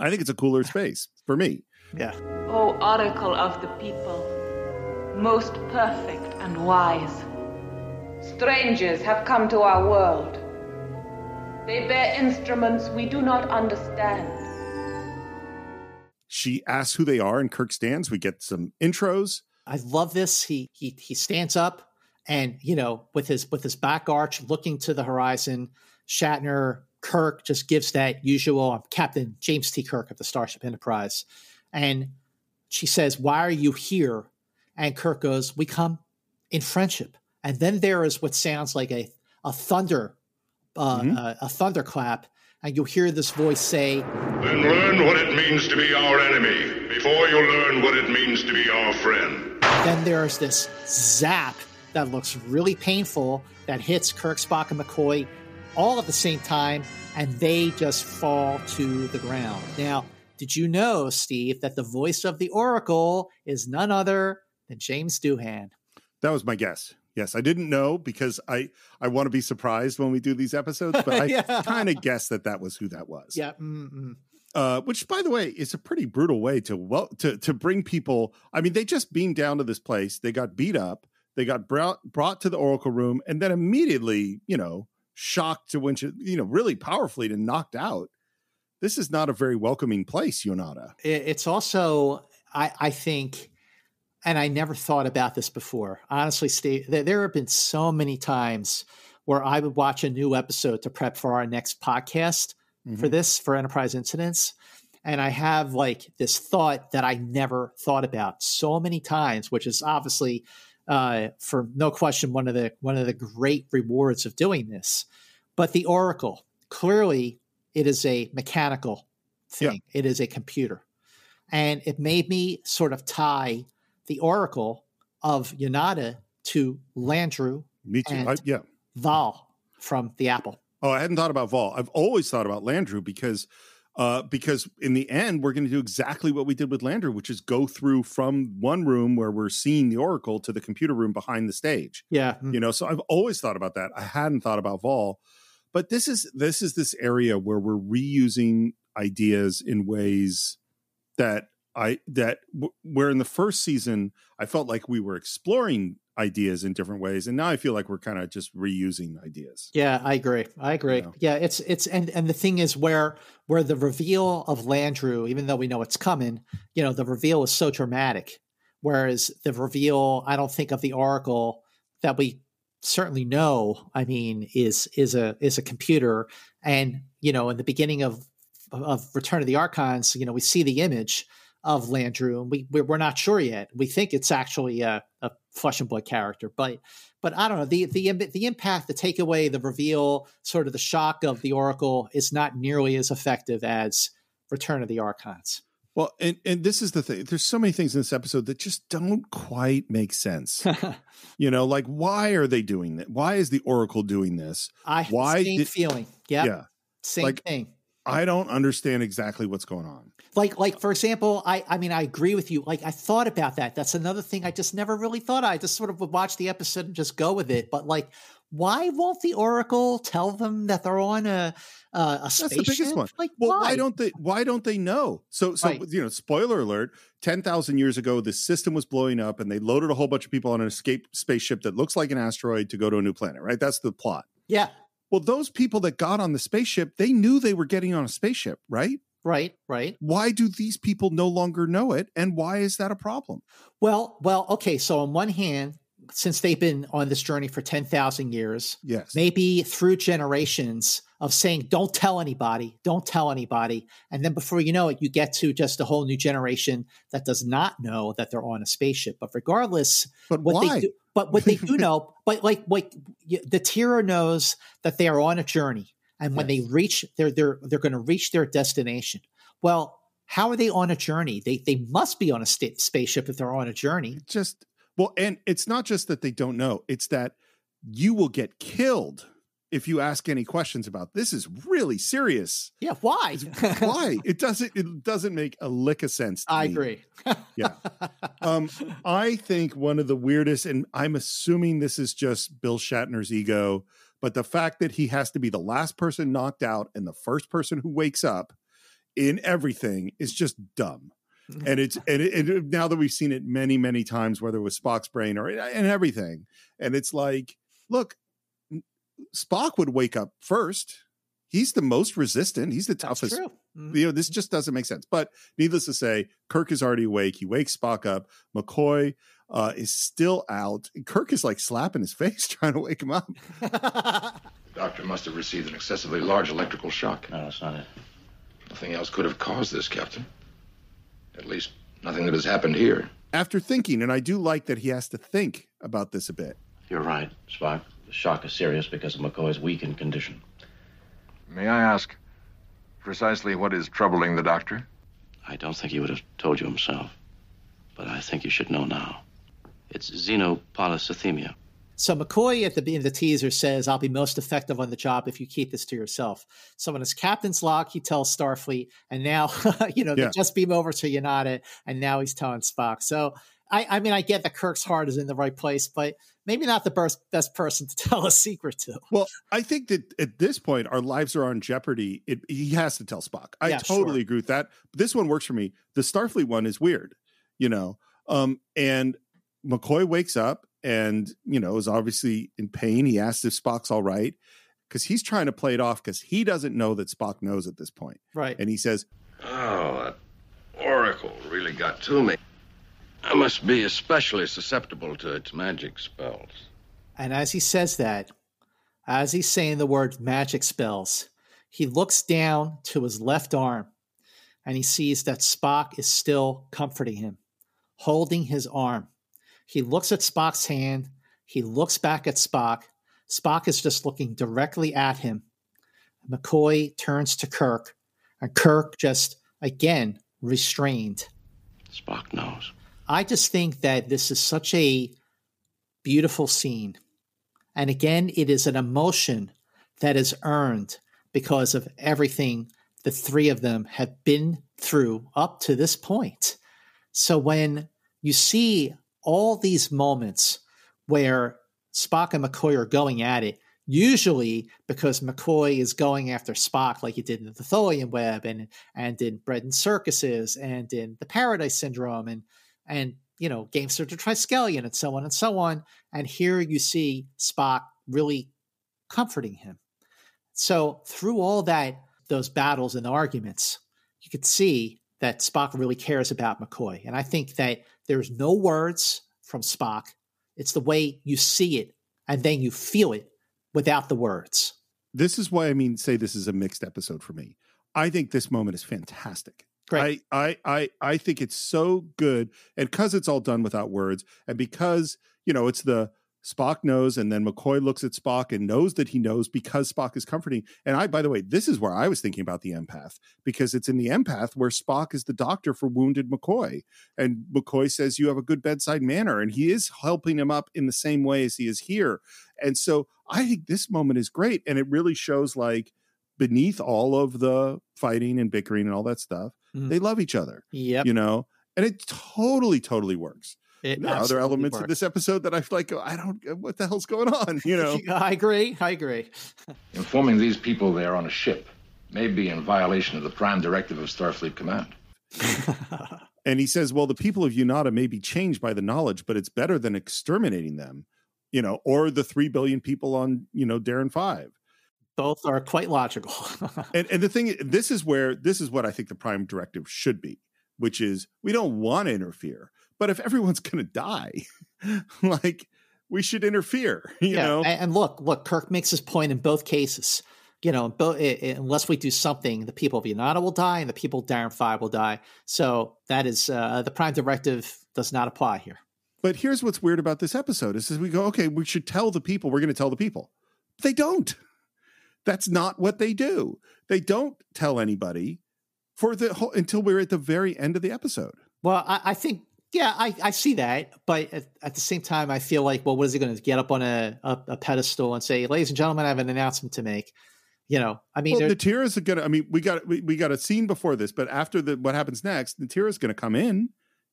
I think it's a cooler space for me. yeah. O Oracle of the people, most perfect and wise. Strangers have come to our world. They bear instruments we do not understand. She asks who they are, and Kirk stands. We get some intros. I love this. He he he stands up and you know with his with his back arch looking to the horizon. Shatner Kirk just gives that usual I'm Captain James T. Kirk of the Starship Enterprise, and she says, "Why are you here?" And Kirk goes, "We come in friendship." And then there is what sounds like a a thunder uh, Mhm. uh, a thunderclap, and you hear this voice say, Then learn what it means to be our enemy before you learn what it means to be our friend. then there's this zap that looks really painful that hits Kirk, Spock, and McCoy all at the same time, and they just fall to the ground. Now, did you know, Steve, that the voice of the Oracle is none other than James Doohan? That was my guess. Yes, I didn't know because I I want to be surprised when we do these episodes, but I Yeah. kind of guessed that that was who that was. Yeah. mm-mm. uh, which by the way is a pretty brutal way to well to to bring people i mean they just beamed down to this place they got beat up they got brought brought to the oracle room and then immediately you know shocked to winch you know really powerfully to knocked out this is not a very welcoming place yonada It's also, I, I think, and I never thought about this before. Honestly, Steve, there, have been so many times where I would watch a new episode to prep for our next podcast for Mhm. this, for Enterprise Incidents. And I have like this thought that I never thought about so many times, which is obviously uh, for no question one of the one of the great rewards of doing this. But the Oracle clearly it is a mechanical thing. Yeah. It is a computer, and it made me sort of tie the Oracle of Yonada to Landru. Me too. I, yeah, Vaal from the Apple. Oh, I hadn't thought about Vaal. I've always thought about Landru because uh, because in the end, we're going to do exactly what we did with Landru, which is go through from one room where we're seeing the Oracle to the computer room behind the stage. Yeah, mm-hmm. you know. So I've always thought about that. I hadn't thought about Vaal, but this is this is this area where we're reusing ideas in ways that I that w- where in the first season I felt like we were exploring ideas in different ways and now i feel like we're kind of just reusing ideas. Yeah i agree i agree. You know? yeah it's it's and and the thing is where where the reveal of landru even though we know it's coming you know the reveal is so dramatic whereas the reveal i don't think of the oracle that we certainly know i mean is is a is a computer. And you know in the beginning of of return of the archons you know we see the image of Landru, and we we're not sure yet. We think it's actually a, a flesh and blood character, but but I don't know the the the impact, the takeaway, the reveal, sort of the shock of the Oracle is not nearly as effective as Return of the Archons. Well, and and this is the thing. There's so many things in this episode that just don't quite make sense. you know, like why are they doing that? Why is the Oracle doing this? I why same did, feeling. Yep. Yeah, same like, thing. I don't understand exactly what's going on. Like, like for example, I, I mean, I agree with you. Like, I thought about that. That's another thing I just never really thought. Of. I just sort of would watch the episode and just go with it. But like, why won't the Oracle tell them that they're on a uh, a spaceship? That's the biggest one. Like, well, why? why don't they? Why don't they know? So, so right. you know, spoiler alert: ten thousand years ago, the system was blowing up, and they loaded a whole bunch of people on an escape spaceship that looks like an asteroid to go to a new planet. Right? That's the plot. Yeah. Well, those people that got on the spaceship, they knew they were getting on a spaceship, right? Right, right. Why do these people no longer know it? And why is that a problem? Well, well, okay. So on one hand, since they've been on this journey for 10,000 years, yes. maybe through generations of saying, don't tell anybody, don't tell anybody. And then before you know it, you get to just a whole new generation that does not know that they're on a spaceship. But regardless, but what why? they do, but what they do know, but like, like Natira knows that they are on a journey. And when yes. they reach, they're, they're, they're going to reach their destination. Well, how are they on a journey? They, they must be on a st- spaceship if they're on a journey. Just well, and it's not just that they don't know, it's that you will get killed if you ask any questions about this is really serious. Yeah, why? why? It doesn't it doesn't make a lick of sense. I me. agree. yeah. Um I think one of the weirdest and I'm assuming this is just Bill Shatner's ego, but the fact that he has to be the last person knocked out and the first person who wakes up in everything is just dumb and it's and, it, and now that we've seen it many many times whether it was spock's brain or and everything and it's like look spock would wake up first. He's the most resistant. He's the toughest. mm-hmm. you know this just doesn't make sense. But needless to say kirk is already awake. He wakes spock up. Mccoy uh, is still out. Kirk is like slapping his face trying to wake him up. The doctor must have received an excessively large electrical shock. No that's not it. Nothing else could have caused this captain at least, nothing that has happened here. After thinking, and I do like that he has to think about this a bit. You're right, Spock. The shock is serious because of McCoy's weakened condition. May I ask precisely what is troubling the doctor? I don't think he would have told you himself, but I think you should know now. It's xenopolycythemia. So McCoy at the in the teaser says, "I'll be most effective on the job if you keep this to yourself." So when his captain's log, he tells Starfleet, and now you know yeah. they just beam over to Yonada, and now he's telling Spock. So I, I mean, I get that Kirk's heart is in the right place, but maybe not the best best person to tell a secret to. Well, I think that at this point, our lives are on jeopardy. It, he has to tell Spock. I yeah, totally sure. agree with that. This one works for me. The Starfleet one is weird, you know. Um, and McCoy wakes up and you know is obviously in pain. He asks if Spock's all right because he's trying to play it off because he doesn't know that Spock knows at this point. Right. And he says, "Oh, that Oracle really got to me. I must be especially susceptible to its magic spells." And as he says that, as he's saying the word magic spells, he looks down to his left arm and he sees that Spock is still comforting him, holding his arm. He looks at Spock's hand. He looks back at Spock. Spock is just looking directly at him. McCoy turns to Kirk, and Kirk just, again, restrained. Spock knows. I just think that this is such a beautiful scene. And again, it is an emotion that is earned because of everything the three of them have been through up to this point. So when you see all these moments where Spock and McCoy are going at it, usually because McCoy is going after Spock like he did in the Tholian Web and and in Bread and Circuses and in the Paradise Syndrome and and you know Gamester to Triskelion and so on and so on. And here you see Spock really comforting him. So through all that, those battles and arguments, you could see that Spock really cares about McCoy. And I think that there's no words from Spock. It's the way you see it and then you feel it without the words. This is why I mean say this is a mixed episode for me. I think this moment is fantastic. Great. I, I I I think it's so good, and because it's all done without words, and because you know it's the Spock knows, and then McCoy looks at Spock and knows that he knows because Spock is comforting. And I, by the way, this is where I was thinking about the empath because it's in the empath where Spock is the doctor for wounded McCoy, and McCoy says you have a good bedside manner, and he is helping him up in the same way as he is here. And so I think this moment is great, and it really shows like beneath all of the fighting and bickering and all that stuff, mm. they love each other. Yeah. You know, and it totally, totally works. It there are other elements works. of this episode that I like. I don't. Uh, what the hell's going on? You know. I agree. I agree. Informing these people they are on a ship may be in violation of the prime directive of Starfleet Command. and he says, "Well, the people of Yonada may be changed by the knowledge, but it's better than exterminating them, you know, or the three billion people on, you know, Daran Five. Both are quite logical. and and the thing, this is where this is what I think the prime directive should be, which is we don't want to interfere." But if everyone's going to die, like we should interfere, you yeah, know? And look, look, Kirk makes his point in both cases. You know, both, unless we do something, the people of Yonada will die and the people of Daran 5 will die. So that is uh, the prime directive does not apply here. But here's what's weird about this episode is, is we go, okay, we should tell the people, we're going to tell the people. They don't. That's not what they do. They don't tell anybody for the whole until we're at the very end of the episode. Well, I, I think yeah, I, I see that, but at, at, the same time, I feel like, well, what is he going to get up on a, a, a, pedestal and say, "Ladies and gentlemen, I have an announcement to make"? You know, I mean, well, Natira's going to. I mean, we got we, we got a scene before this, but after the what happens next, Natira's going to come in.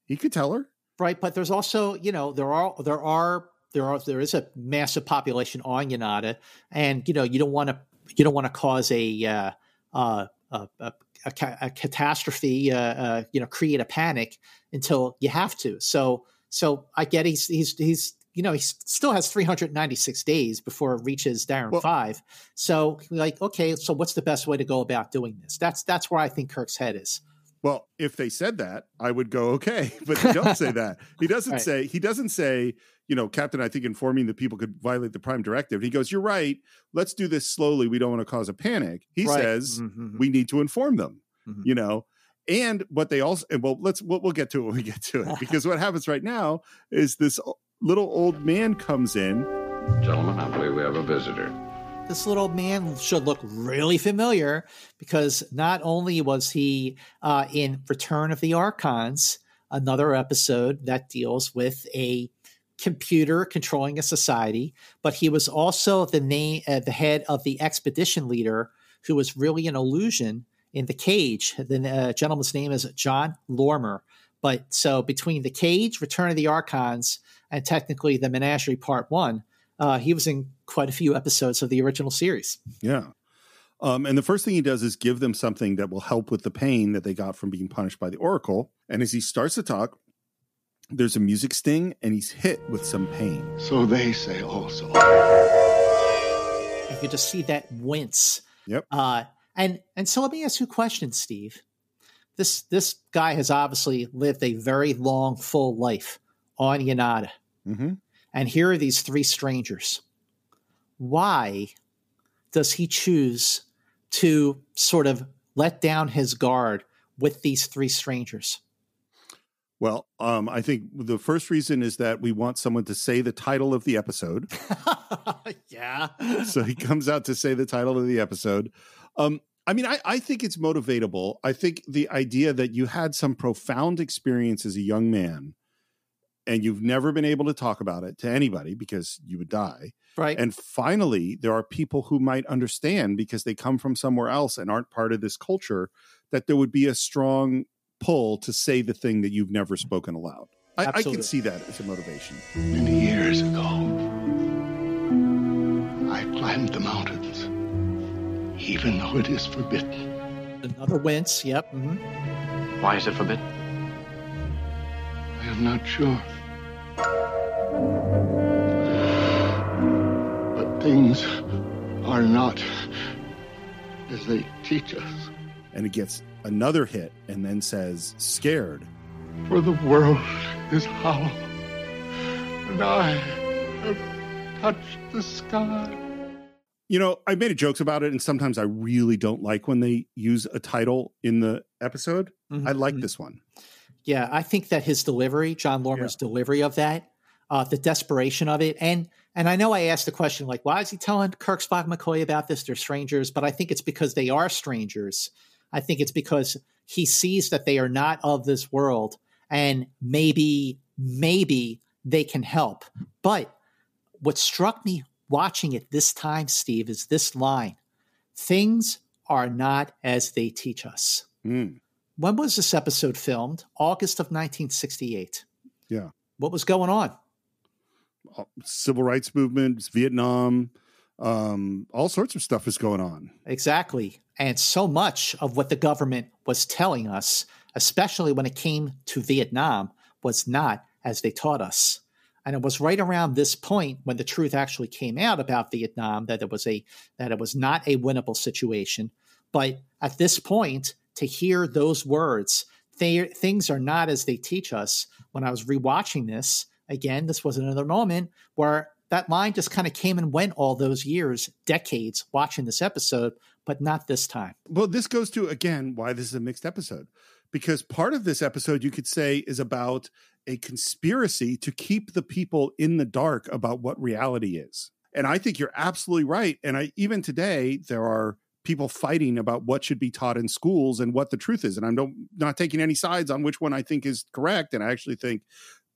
He could tell her, right? But there's also, you know, there are there are there are there is a massive population on Yonada, and you know, you don't want to you don't want to cause a uh, uh, a, a, a, a catastrophe, uh, uh, you know, create a panic until you have to. So, so I get he's he's he's you know he still has 396 days before it reaches Daran well, five. So, like, okay, so what's the best way to go about doing this? That's that's where I think Kirk's head is. Well, if they said that, I would go okay, but they don't say that. He doesn't right. say he doesn't say you know, Captain, I think informing that people could violate the prime directive. He goes, You're right. Let's do this slowly. We don't want to cause a panic. He right. says, mm-hmm. We need to inform them, mm-hmm. you know. And what they also, and well, let's, we'll, we'll get to it when we get to it. Because what happens right now is this little old man comes in. Gentlemen, I believe we have a visitor. This little man should look really familiar because not only was he uh, in Return of the Archons, another episode that deals with a computer controlling a society, but he was also the name, uh, the head of the expedition leader, who was really an illusion in the cage. The uh, gentleman's name is John Lormer. But so between the cage, Return of the Archons, and technically the Menagerie Part One, uh, he was in quite a few episodes of the original series. Yeah. Um, and the first thing he does is give them something that will help with the pain that they got from being punished by the Oracle. And as he starts to talk, there's a music sting and he's hit with some pain. So they say also. You could just see that wince. Yep. Uh, and and so let me ask you a question, Steve. This this guy has obviously lived a very long, full life on Yonada. Mm-hmm. And here are these three strangers. Why does he choose to sort of let down his guard with these three strangers? Well, um, I think the first reason is that we want someone to say the title of the episode. yeah. so he comes out to say the title of the episode. Um, I mean, I, I think it's motivatable. I think the idea that you had some profound experience as a young man and you've never been able to talk about it to anybody because you would die. Right. And finally, there are people who might understand because they come from somewhere else and aren't part of this culture that there would be a strong pull to say the thing that you've never spoken aloud. I, I can see that as a motivation. Many years ago, I climbed the mountains, even though it is forbidden. Another wince. Yep. mhm. Why is it forbidden? I am not sure. But things are not as they teach us. And it gets another hit and then says, scared. For the world is hollow, and I have touched the sky. You know, I made jokes about it, and sometimes I really don't like when they use a title in the episode. Mhm, I like mhm. this one. Yeah, I think that his delivery, John Lormer's delivery of that, uh, the desperation of it, and and I know I asked the question like, why is he telling Kirk Spock McCoy about this? They're strangers, but I think it's because they are strangers. I think it's because he sees that they are not of this world, and maybe maybe they can help. But what struck me watching it this time, Steve, is this line: "Things are not as they teach us." Mm, When was this episode filmed? August of 1968. yeah. What was going on? Uh, Civil rights movements, Vietnam, um, all sorts of stuff is going on. Exactly. And so much of what the government was telling us, especially when it came to Vietnam, was not as they taught us. And it was right around this point when the truth actually came out about Vietnam that it was a that it was not a winnable situation. But at this point, to hear those words, they, things are not as they teach us. When I was rewatching this again, this was another moment where that line just kind of came and went all those years, decades watching this episode, but not this time. Well, this goes to again why this is a mixed episode. Because part of this episode, you could say, is about a conspiracy to keep the people in the dark about what reality is. And I think you're absolutely right. And I even today there are people fighting about what should be taught in schools and what the truth is. And I'm no, not taking any sides on which one I think is correct. And I actually think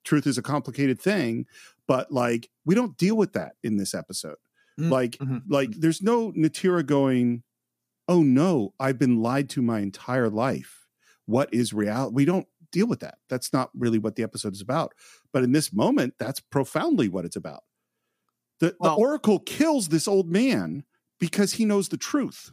truth is a complicated thing. But like we don't deal with that in this episode. Mm, Like mhm, like there's no Natira going, oh no, I've been lied to my entire life. What is reality? We don't deal with that. That's not really what the episode is about. But in this moment, that's profoundly what it's about. The, Well- the Oracle kills this old man because he knows the truth.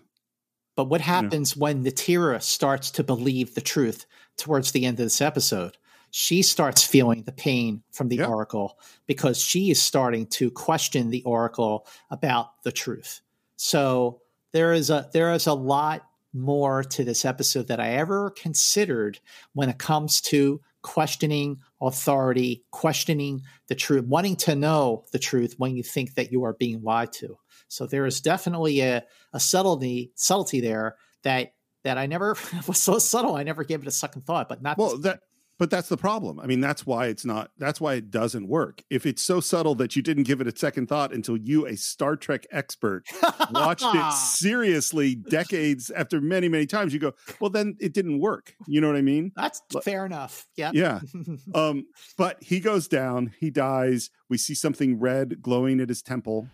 But what happens when Natira starts to believe the truth towards the end of this episode? She starts feeling the pain from the Yeah. Oracle because she is starting to question the Oracle about the truth. So there is a there is a lot more to this episode that I ever considered when it comes to questioning authority, questioning the truth, wanting to know the truth when you think that you are being lied to. So there is definitely a, a subtlety subtlety there that that I never was so subtle. I never gave it a second thought, but not Well, that but that's the problem. I mean, that's why it's not that's why it doesn't work. If it's so subtle that you didn't give it a second thought until you, a Star Trek expert, watched it seriously decades after many, many times, you go, well, then it didn't work. You know what I mean? That's But- fair enough. Yeah. Yeah. Um, but he goes down, he dies. We see something red glowing at his temple.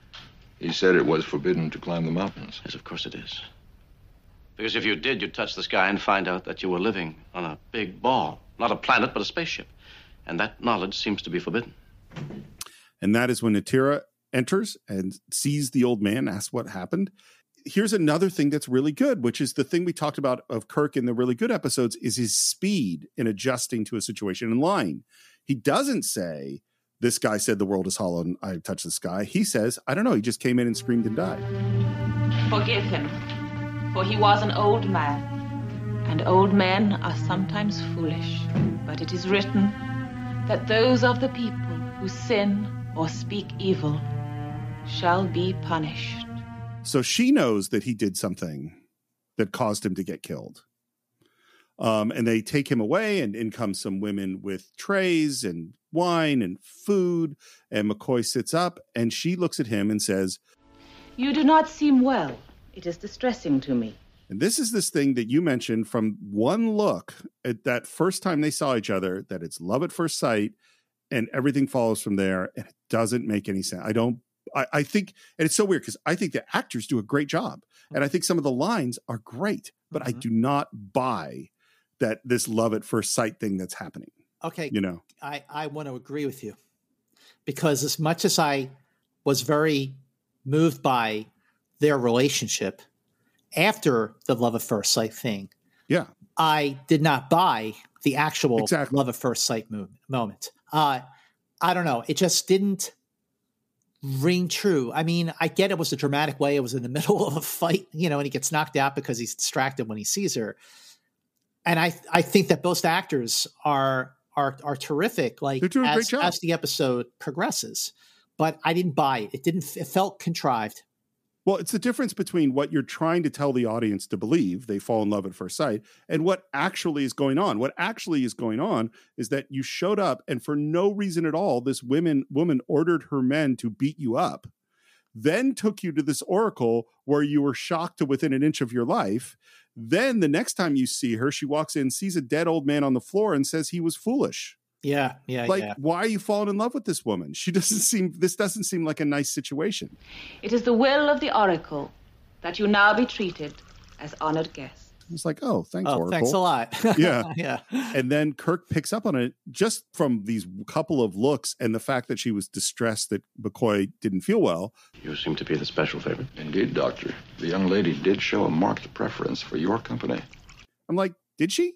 He said it was forbidden to climb the mountains. Yes, of course it is. Because if you did, you'd touch the sky and find out that you were living on a big ball. Not a planet, but a spaceship. And that knowledge seems to be forbidden. And that is when Natira enters and sees the old man, asks what happened. Here's another thing that's really good, which is the thing we talked about of Kirk in the really good episodes is his speed in adjusting to a situation and lying. He doesn't say, This guy said the world is hollow and I touched the sky. He says, I don't know. He just came in and screamed and died. Forgive him, for he was an old man, and old men are sometimes foolish. But it is written that those of the people who sin or speak evil shall be punished. So she knows that he did something that caused him to get killed. Um, and they take him away, and in come some women with trays and wine and food. And McCoy sits up and she looks at him and says, You do not seem well. It is distressing to me. And this is this thing that you mentioned from one look at that first time they saw each other, that it's love at first sight and everything follows from there. And it doesn't make any sense. I don't, I, I think, and it's so weird because I think the actors do a great job. And I think some of the lines are great, but Mm-hmm. I do not buy that this love at first sight thing that's happening. Okay. You know, I, I want to agree with you because as much as I was very moved by their relationship after the love at first sight thing, yeah. I did not buy the actual Exactly. love at first sight mo- moment. Uh, I don't know. It just didn't ring true. I mean, I get it was a dramatic way. It was in the middle of a fight, you know, and he gets knocked out because he's distracted when he sees her. And I, I think that both actors are are are terrific. Like They're doing a as, as the episode progresses, but I didn't buy it. It didn't. It felt contrived. Well, it's the difference between what you're trying to tell the audience to believe they fall in love at first sight and what actually is going on. What actually is going on is that you showed up and for no reason at all, this women woman ordered her men to beat you up, then took you to this oracle where you were shocked to within an inch of your life. Then the next time you see her, she walks in, sees a dead old man on the floor, and says he was foolish. Yeah, yeah, like, yeah. why are you falling in love with this woman? She doesn't seem this doesn't seem like a nice situation. It is the will of the Oracle that you now be treated as honored guests. It's like, oh, thanks, Oh, Oracle. thanks a lot. yeah. yeah. And then Kirk picks up on it just from these couple of looks and the fact that she was distressed that McCoy didn't feel well. You seem to be the special favorite. Indeed, Doctor. The young lady did show a marked preference for your company. I'm like, did she?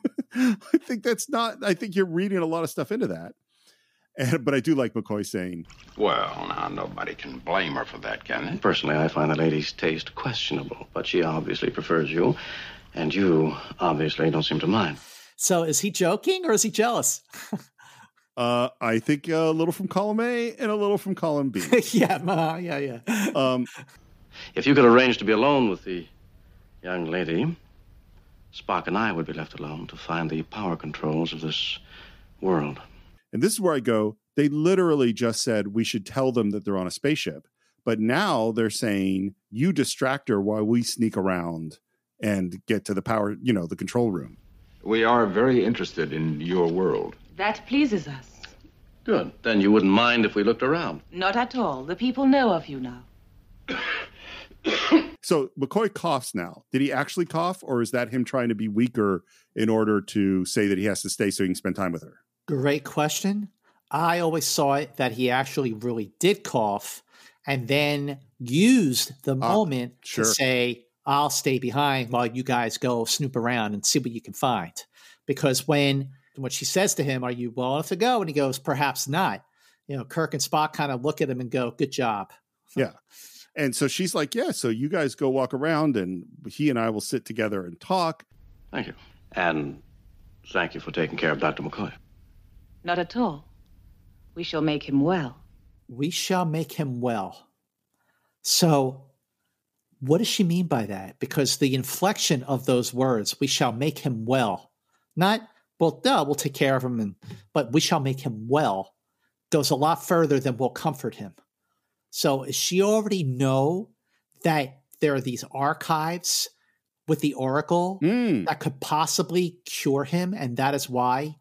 I think that's not, I think you're reading a lot of stuff into that. And, but I do like McCoy saying, Well, now, nobody can blame her for that, can they? Personally, I find the lady's taste questionable, but she obviously prefers you, and you obviously don't seem to mind. So is he joking or is he jealous? uh, I think a little from column A and a little from column B. yeah, uh, yeah, yeah. Um, If you could arrange to be alone with the young lady, Spock and I would be left alone to find the power controls of this world. And this is where I go, they literally just said we should tell them that they're on a spaceship. But now they're saying you distract her while we sneak around and get to the power, you know, the control room. We are very interested in your world. That pleases us. Good. Then you wouldn't mind if we looked around. Not at all. The people know of you now. So McCoy coughs now. Did he actually cough, or is that him trying to be weaker in order to say that he has to stay so he can spend time with her? Great question. I always saw it that he actually really did cough and then used the ah, moment sure. to say, I'll stay behind while you guys go snoop around and see what you can find. Because when when she says to him, Are you well enough to go? And he goes, Perhaps not. You know, Kirk and Spock kind of look at him and go, Good job. Yeah. And so she's like, Yeah, so you guys go walk around and he and I will sit together and talk. Thank you. And thank you for taking care of Dr. McCoy. Not at all. We shall make him well. We shall make him well. So, what does she mean by that? Because the inflection of those words, we shall make him well, not, well, duh, we'll take care of him, and, but we shall make him well, goes a lot further than we'll comfort him. So, does she already know that there are these archives with the Oracle Mm. that could possibly cure him, and that is why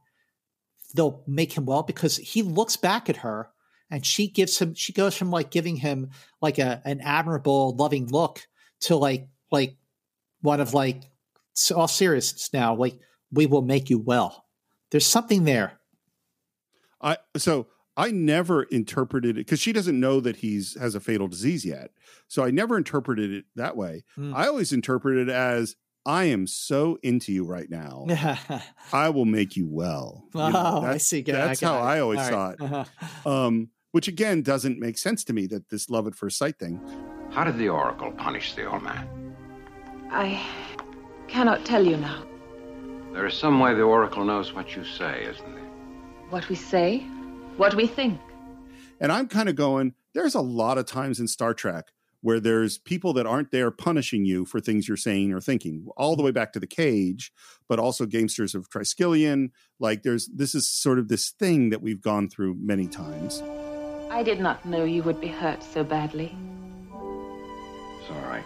they'll make him well? Because he looks back at her and she gives him she goes from like giving him like a an admirable loving look to like like one of like all seriousness now like we will make you well there's something there I so I never interpreted it because she doesn't know that he's has a fatal disease yet. So I never interpreted it that way. Mm. I always interpreted it as I am so into you right now. I will make you well. You know, oh i that's- see Got- That's got how it. I always All saw right. it. Uh-huh. Um, which again doesn't make sense to me that this love at first sight thing. How did the Oracle punish the old man? I cannot tell you now. There is some way the Oracle knows what you say, isn't there? What we say, what we think. And I'm kind of going, there's a lot of times in Star Trek where there's people that aren't there punishing you for things you're saying or thinking, all the way back to the cage, but also gamesters of Triskelion. Like there's this is sort of this thing that we've gone through many times. I did not know you would be hurt so badly. It's all right.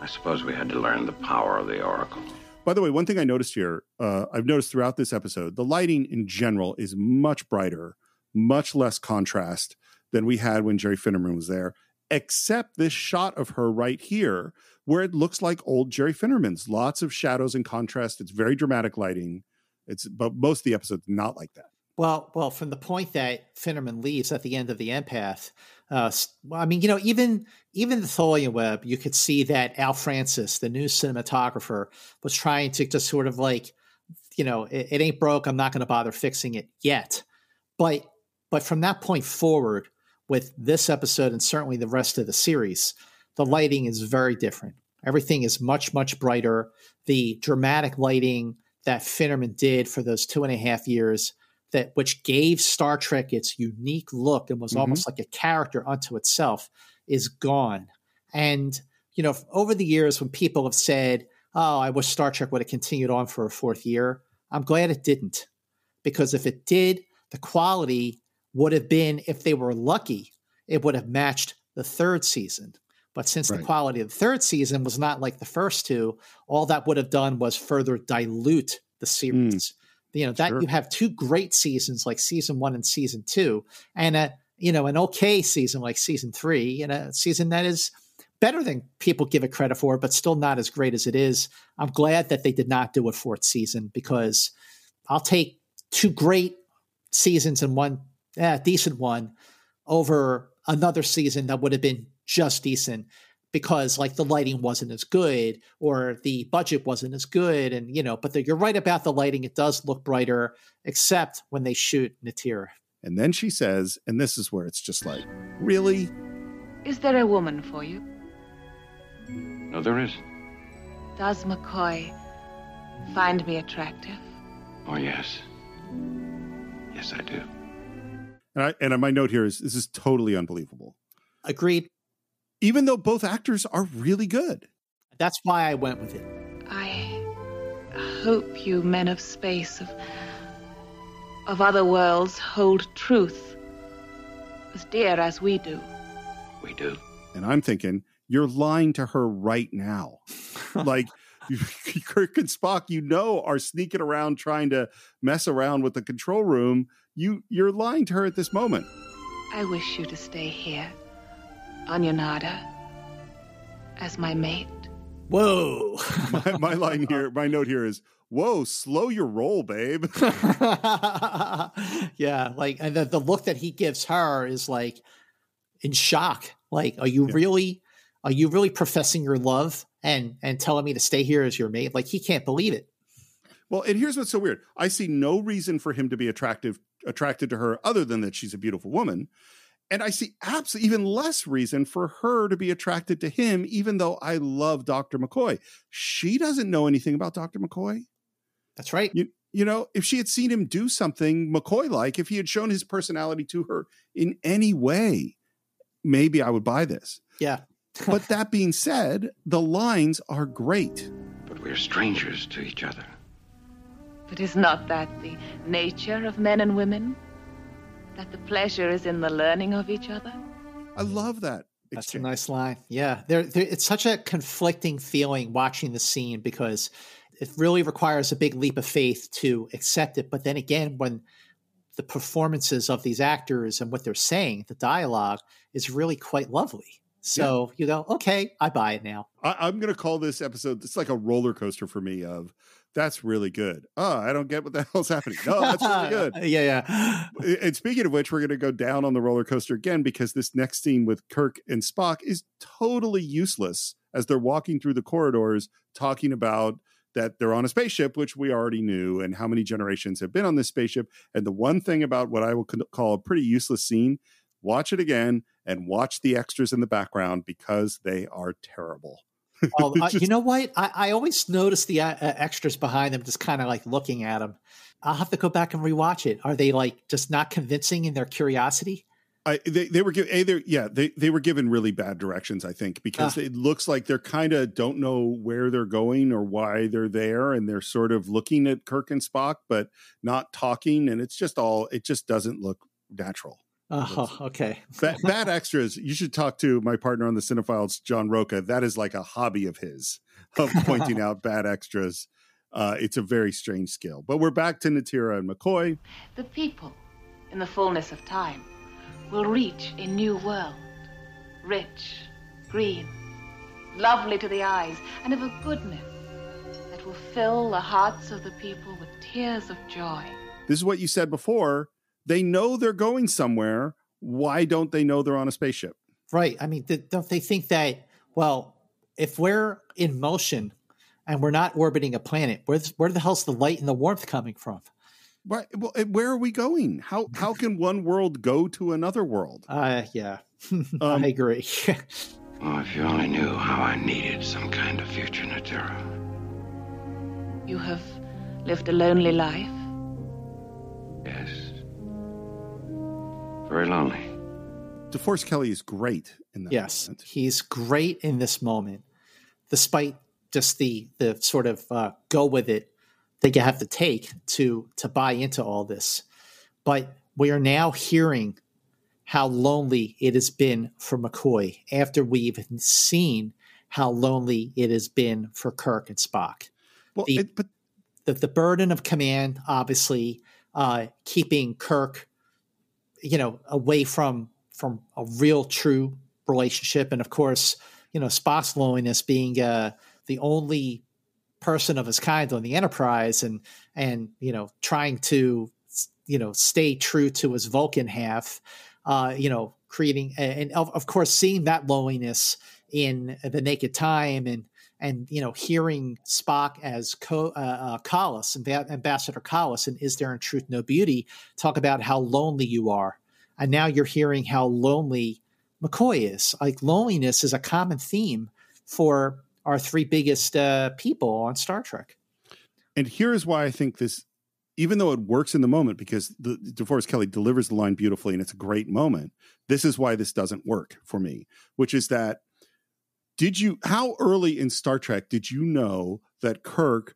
I suppose we had to learn the power of the Oracle. By the way, one thing I noticed here, uh, I've noticed throughout this episode, the lighting in general is much brighter, much less contrast than we had when Jerry Finnerman was there, except this shot of her right here, where it looks like old Jerry Finnerman's. Lots of shadows and contrast. It's very dramatic lighting. It's but most of the episodes not like that. Well, well, from the point that Finnerman leaves at the end of the empath, uh, I mean, you know, even even the Tholian web, you could see that Al Francis, the new cinematographer, was trying to just sort of like, you know, it, it ain't broke. I'm not going to bother fixing it yet. But but from that point forward, with this episode and certainly the rest of the series, the lighting is very different. Everything is much much brighter. The dramatic lighting that Finnerman did for those two and a half years that which gave Star Trek its unique look and was mm-hmm. almost like a character unto itself is gone. And you know, over the years when people have said, "Oh, I wish Star Trek would have continued on for a fourth year," I'm glad it didn't, because if it did, the quality would have been, if they were lucky, it would have matched the third season. But since right. the quality of the third season was not like the first two, all that would have done was further dilute the series. Mm you know that sure. you have two great seasons like season one and season two and a you know an okay season like season three and a season that is better than people give it credit for but still not as great as it is i'm glad that they did not do a fourth season because i'll take two great seasons and one eh, decent one over another season that would have been just decent because like the lighting wasn't as good or the budget wasn't as good and you know but the, you're right about the lighting. It does look brighter except when they shoot Natira and then she says and this is where it's just like really? Is there a woman for you? No there is. Does mccoy find me attractive? Oh yes. Yes i do and I, and my note here is this is totally unbelievable agreed even though both actors are really good. That's why I went with it. I hope you men of space, of, of other worlds, hold truth as dear as we do. We do. And I'm thinking, you're lying to her right now. like, Kirk and Spock, you know, are sneaking around trying to mess around with the control room. You, you're lying to her at this moment. I wish you to stay here. on Yonada as my mate. Whoa. my, my line here, my note here is whoa, slow your roll, babe. yeah, like and the, the look that he gives her is like in shock. Like, are you yeah. really are you really professing your love and and telling me to stay here as your mate? Like he can't believe it. Well, and here's what's so weird. I see no reason for him to be attractive attracted to her other than that she's a beautiful woman. And I see absolutely even less reason for her to be attracted to him, even though I love Dr. McCoy. She doesn't know anything about Dr. McCoy. That's right. You, you know, if she had seen him do something McCoy like, if he had shown his personality to her in any way, maybe I would buy this. Yeah. but that being said, the lines are great. But we're strangers to each other. But is not that the nature of men and women? That the pleasure is in the learning of each other? I love that. Exchange. That's a nice line. Yeah, there, it's such a conflicting feeling watching the scene because it really requires a big leap of faith to accept it. But then again, when the performances of these actors and what they're saying, the dialogue is really quite lovely. So yeah. you go, okay, I buy it now. I, am going to call this episode. It's like a roller coaster for me. Of that's really good. Oh, I don't get what the hell's happening. No, that's really good. yeah, yeah. And speaking of which, we're going to go down on the roller coaster again because this next scene with Kirk and Spock is totally useless as they're walking through the corridors talking about that they're on a spaceship, which we already knew, and how many generations have been on this spaceship. And the one thing about what I will call a pretty useless scene, watch it again and watch the extras in the background because they are terrible uh, just, you know what? I, I always notice the uh, uh extras behind them, just kind of like looking at them. I'll have to go back and rewatch it. Are they like just not convincing in their curiosity? I they, they were given either yeah they they were given really bad directions I think because Ah. it looks like they're kind of don't know where they're going or why they're there and they're sort of looking at Kirk and Spock but not talking and it's just all it just doesn't look natural. Oh, okay. Bad, bad extras. You should talk to my partner on the Cinephiles, John Roca. That is like a hobby of his of pointing out bad extras. Uh, it's a very strange skill. But we're back to Natira and McCoy. The people, in the fullness of time, will reach a new world. Rich, green, lovely to the eyes, and of a goodness that will fill the hearts of the people with tears of joy. This is what you said before. They know they're going somewhere. Why don't they know they're on a spaceship? Right. I mean, th- don't they think that, well, if we're in motion and we're not orbiting a planet, where's, where the hell's the light and the warmth coming from? Why, well, eh, where are we going? How how can one world go to another world? Uh, yeah, Um, I agree. Oh, if you only knew how I needed some kind of future, Natira. You have lived a lonely life. Yes. Very lonely. DeForest Kelley is great in that. yes, moment. he's great in this moment, despite just the the sort of uh, go with it that you have to take to to buy into all this. But we are now hearing how lonely it has been for McCoy after we've seen how lonely it has been for Kirk and Spock. Well, The- it, but the, the burden of command, obviously, uh, keeping Kirk, you know, away from from a real true relationship, and of course, you know, Spock's loneliness being uh, the only person of his kind on the Enterprise, and and you know, trying to you know stay true to his Vulcan half, uh, you know, creating and of, of course seeing that loneliness in the Naked Time and and you know hearing Spock as Co- uh, uh, Kollos, Amb- Ambassador Kollos, and Is There in Truth No Beauty talk about how lonely you are, and now you're hearing how lonely McCoy is. Like loneliness is a common theme for our three biggest uh, people on Star Trek. and here's why I think this, even though it works in the moment, because the DeForest Kelley delivers the line beautifully and it's a great moment. This is why this doesn't work for me, which is that did you how early in Star Trek did you know that Kirk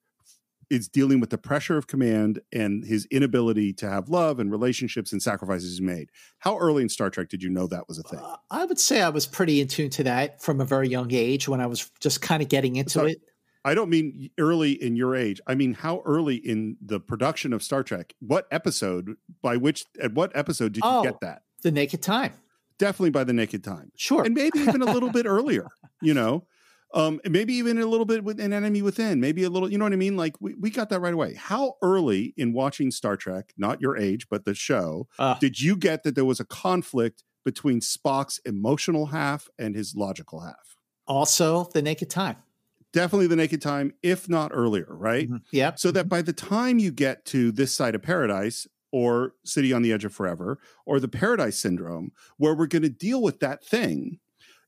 is dealing with the pressure of command and his inability to have love and relationships and sacrifices he's made? How early in Star Trek did you know that was a thing? Uh, I would say I was pretty in tune to that from a very young age when I was just kind of getting into it. I don't mean early in your age. I mean how early in the production of Star Trek? What episode? By which? At what episode did you Oh. get that? The Naked Time, Definitely by the Naked Time, sure. and maybe even a little bit earlier. You know, um, maybe even a little bit with an enemy within. Maybe a little. You know what I mean? Like we, we got that right away. How early in watching Star Trek? Not your age, but the show. Uh, did you get that there was a conflict between Spock's emotional half and his logical half? also, The Naked Time. Definitely the Naked Time, if not earlier. Right. Mhm. Yep. so that by the time you get to this side of paradise or city on the edge of forever or the paradise syndrome where we're going to deal with that thing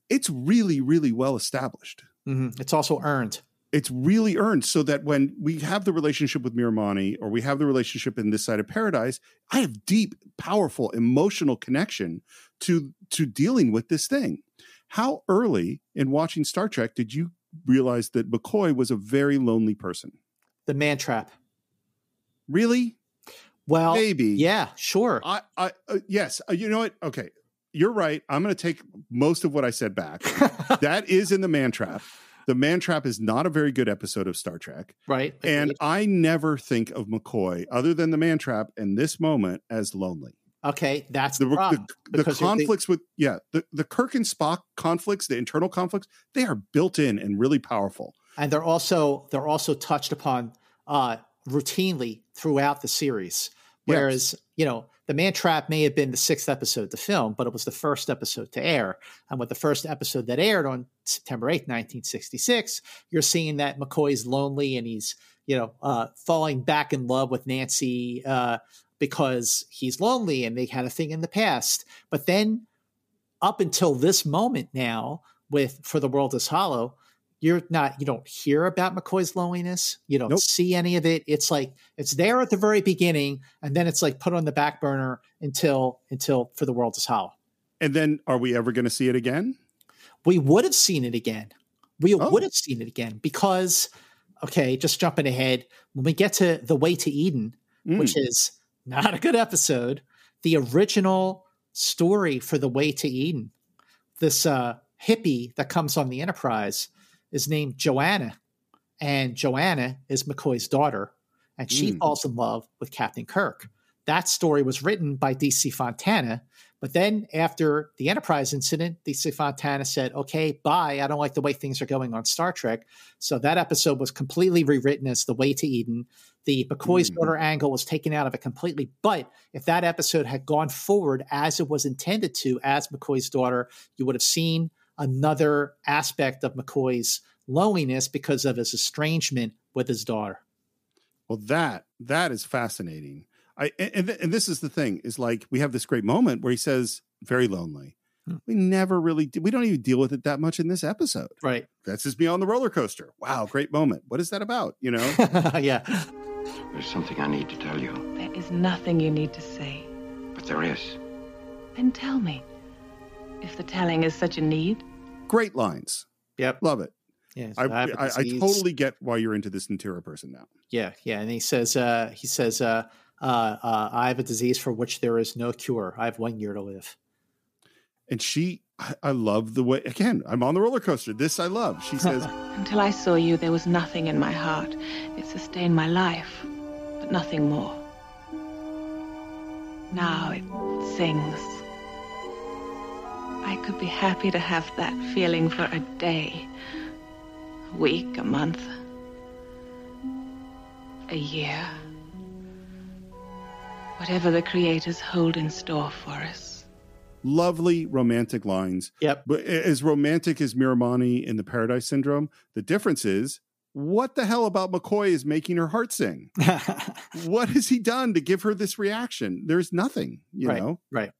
it's really really well established Mhm. It's also earned. it's really earned so that when we have the relationship with Miramanee or we have the relationship in this side of paradise i have deep powerful emotional connection to to dealing with this thing how early in watching star trek did you realize that mccoy was a very lonely person The Man Trap. really Well, maybe yeah, sure. I, I, uh, yes, uh, you know what? Okay, you're right. I'm going to take most of what I said back. that is in the Man Trap. The Man Trap is not a very good episode of Star Trek, right. and. I never think of McCoy other than the Man Trap in this moment as lonely. okay, that's The the, the, problem. the conflicts with yeah the the Kirk and Spock conflicts, the internal conflicts, they are built in and really powerful. and they're also they're also touched upon uh, routinely throughout the series. Whereas you know the Man Trap may have been the sixth episode to film, but it was the first episode to air. And with the first episode that aired on September eighth, nineteen sixty six, you're seeing that McCoy's lonely and he's you know uh, falling back in love with Nancy uh, because he's lonely and they had a thing in the past. But then up until this moment now, with For the World is Hollow, you're not you don't hear about McCoy's loneliness. You don't Nope. see any of it. It's like it's there at the very beginning, and then it's like put on the back burner until until For the World is Hollow. And then are we ever going to see it again? We would have seen it again. We oh. would have seen it again because, okay, just jumping ahead, when we get to The Way to Eden, mm. which is not a good episode, the original story for The Way to Eden, this uh, hippie that comes on the Enterprise is named Joanna. And Joanna is McCoy's daughter, and she mm. falls in love with Captain Kirk. That story was written by DC Fontana, but then after the Enterprise incident, DC Fontana said, okay, bye. I don't like the way things are going on Star Trek. So that episode was completely rewritten as The Way to Eden. The McCoy's mm-hmm. daughter angle was taken out of it completely. But if that episode had gone forward as it was intended to, as McCoy's daughter, you would have seen another aspect of McCoy's loneliness because of his estrangement with his daughter. Well, that that is fascinating. I and, and this is the thing is like we have this great moment where he says very lonely. Hmm. We never really we don't even deal with it that much in this episode. Right. That's just me on the roller coaster. Wow, great moment. What is that about? You know? yeah. There's something I need to tell you. There is nothing you need to say. But there is. Then tell me. If the telling is such a need. Great lines. Yep. Love it. Yeah, I, I, I, totally get why you're into this Natira person now. Yeah, yeah, and he says, uh, he says, uh, uh, uh, I have a disease for which there is no cure. I have one year to live. And she, I, I love the way, again, I'm on the roller coaster. This I love. She says, Until I saw you, there was nothing in my heart. It sustained my life, but nothing more. Now it sings. I could be happy to have that feeling for a day, a week, a month, a year whatever the creators hold in store for us. Lovely romantic lines. Yep. But as romantic as Miramanee in the Paradise Syndrome, the difference is what the hell about McCoy is making her heart sing? what has he done to give her this reaction? There's nothing, you right, know? Right.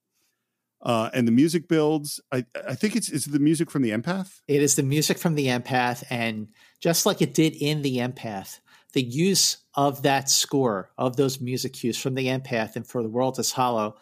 Uh, and the music builds. I, I think it's is the music from the empath. It is the music from the empath, and just like it did in the empath, the use of that score, of those music cues from the empath and for the world is hollow,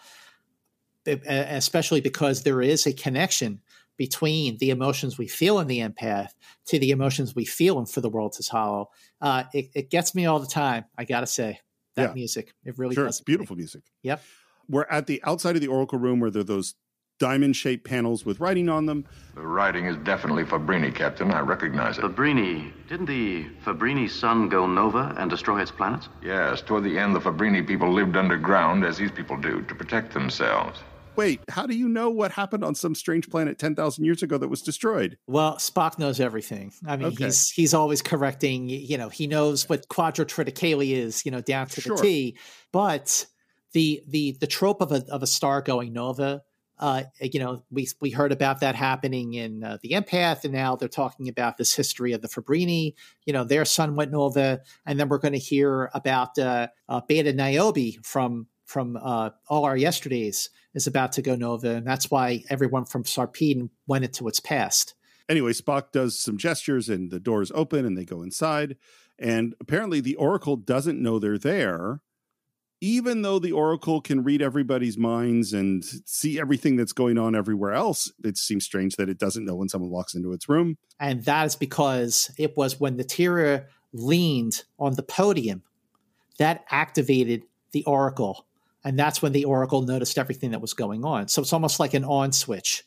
especially because there is a connection between the emotions we feel in the empath to the emotions we feel in for the world is hollow. Uh, it, it, gets me all the time. I got to say that yeah. music, it really sure, does. beautiful music. Yep. We're at the outside of the Oracle room where there are those diamond shaped panels with writing on them. The writing is definitely Fabrini, Captain. I recognize it. Fabrini. Didn't the Fabrini sun go nova and destroy its planets? Yes. Toward the end, the Fabrini people lived underground, as these people do, to protect themselves. Wait, how do you know what happened on some strange planet 10,000 years ago that was destroyed? Well, Spock knows everything. I mean, okay. he's he's always correcting, you know, he knows what quadrotriticale is, you know, down to sure. the T. But the the the trope of a of a star going nova uh, you know, we we heard about that happening in uh, the Empath, and now they're talking about this history of the Fabrini. You know, their sun went nova, and then we're going to hear about uh, uh, Beta Niobe from from uh, all our yesterdays is about to go nova, and that's why everyone from Sarpedon went into its past. Anyway, Spock does some gestures, and the doors open, and they go inside. And apparently, the Oracle doesn't know they're there even though the oracle can read everybody's minds and see everything that's going on everywhere else, it seems strange that it doesn't know when someone walks into its room. And that is because it was when the Natira leaned on the podium that activated the oracle. And that's when the oracle noticed everything that was going on. So it's almost like an on switch.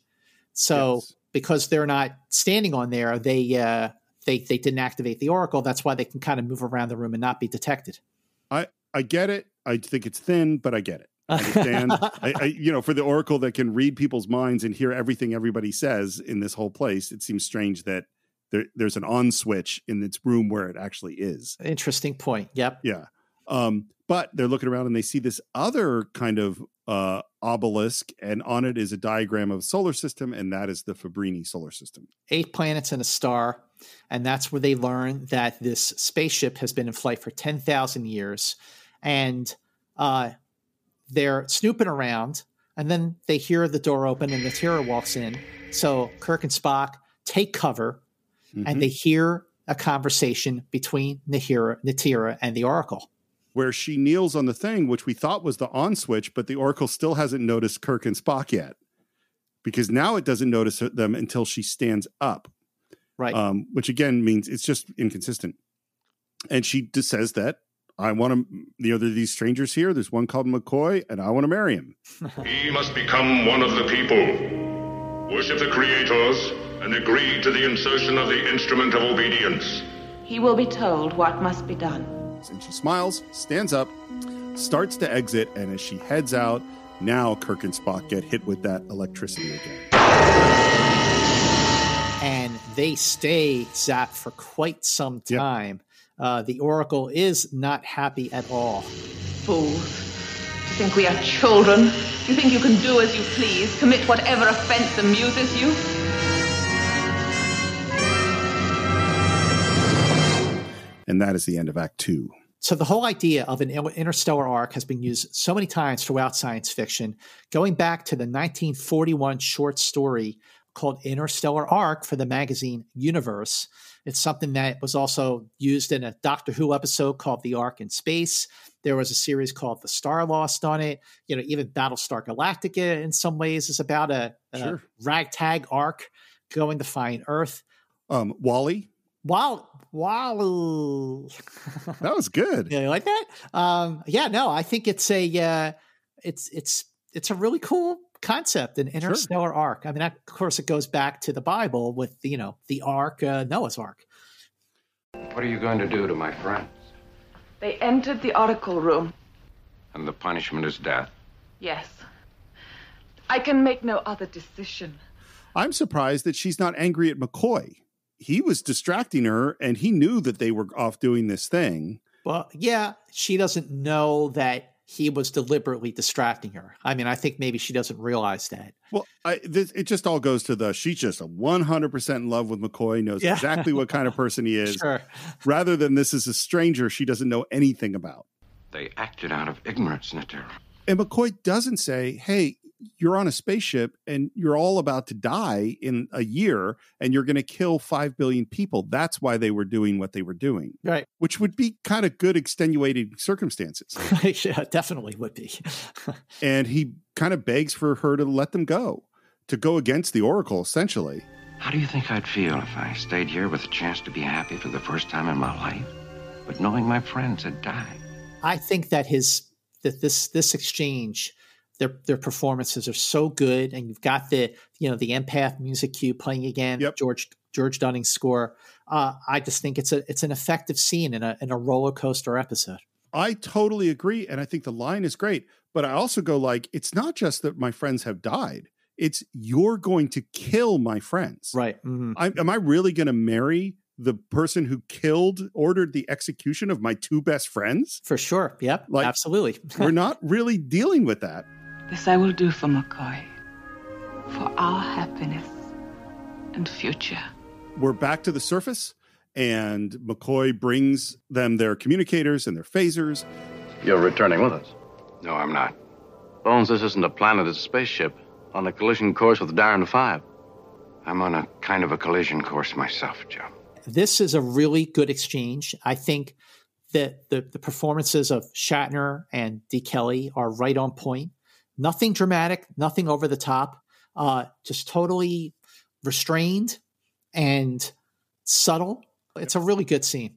So yes. because they're not standing on there, they uh, they they didn't activate the oracle. That's why they can kind of move around the room and not be detected. I I get it. I think it's thin, but I get it. I understand. I, I, you know, for the oracle that can read people's minds and hear everything everybody says in this whole place, it seems strange that there, there's an on switch in its room where it actually is. Interesting point. Yep. Yeah. Um, but they're looking around and they see this other kind of uh, obelisk, and on it is a diagram of a solar system, and that is the Fabrini solar system. Eight planets and a star, and that's where they learn that this spaceship has been in flight for ten thousand years and uh, they're snooping around, and then they hear the door open and Natira walks in. So Kirk and Spock take cover, mm-hmm. and they hear a conversation between Nahira, Natira and the Oracle. Where she kneels on the thing, which we thought was the on switch, but the Oracle still hasn't noticed Kirk and Spock yet. because now it doesn't notice them until she stands up. Right. Um, which again means it's just inconsistent. And she just says that I want to, you know, there are these strangers here. There's one called McCoy, and I want to marry him. He must become one of the people. Worship the creators and agree to the insertion of the instrument of obedience. He will be told what must be done. And she smiles, stands up, starts to exit, and as she heads out, now Kirk and Spock get hit with that electricity again. And they stay zapped for quite some time. Uh, the Oracle is not happy at all. Fools. You think we are children? You think you can do as you please, commit whatever offense amuses you? And that is the end of Act Two. So the whole idea of an interstellar ark has been used so many times throughout science fiction, going back to the 1941 short story called Interstellar Ark for the magazine Universe. It's something that was also used in a Doctor Who episode called The Ark in Space. There was a series called The Starlost on it. You know, even Battlestar Galactica in some ways is about a, a Sure. ragtag ark going to find Earth. Um, WALL-E, Wow, wow. that was good. Yeah, you like that? Um, yeah, no, I think it's a uh, it's it's it's a really cool concept, an interstellar ark. I mean, of course, it goes back to the Bible with you know the ark, uh, Noah's ark. What are you going to do to my friends? They entered the oracle room. And the punishment is death. Yes. I can make no other decision. I'm surprised that she's not angry at McCoy. He was distracting her, and he knew that they were off doing this thing. Well, yeah, she doesn't know that he was deliberately distracting her. I mean, I think maybe she doesn't realize that. Well, I, this, it just all goes to the she's just a 100% in love with McCoy, knows Yeah. exactly what kind of person he is, Sure. rather than this is a stranger she doesn't know anything about. They acted out of ignorance, Natira. And McCoy doesn't say, hey, you're on a spaceship and you're all about to die in a year and you're going to kill 5 billion people. That's why they were doing what they were doing, Right. which would be kind of good extenuating circumstances. yeah, definitely would be. and he kind of begs for her to let them go, to go against the Oracle, essentially. How do you think I'd feel if I stayed here with a chance to be happy for the first time in my life, but knowing my friends had died? I think that his that this this exchange, their their performances are so good, and you've got the you know the empath music cue playing again, George George Duning's score. Uh, I just think it's a it's an effective scene in a in a roller coaster episode. I totally agree. And I think the line is great. But I also go like, it's not just that my friends have died. It's you're going to kill my friends. Right. Mhm. I, am I really going to marry the person who killed, ordered the execution of my two best friends? For sure. Yep. Like, absolutely. we're not really dealing with that. This I will do for McCoy. For our happiness and future. We're back to the surface, and McCoy brings them their communicators and their phasers. You're returning with us. No, I'm not. Bones, this isn't a planet, it's a spaceship. On a collision course with Daran 5. I'm on a kind of a collision course myself, Joe. this is a really good exchange. I think that the, the performances of Shatner and De Kelley are right on point. Nothing dramatic, nothing over the top, uh, just totally restrained and subtle. It's a really good scene.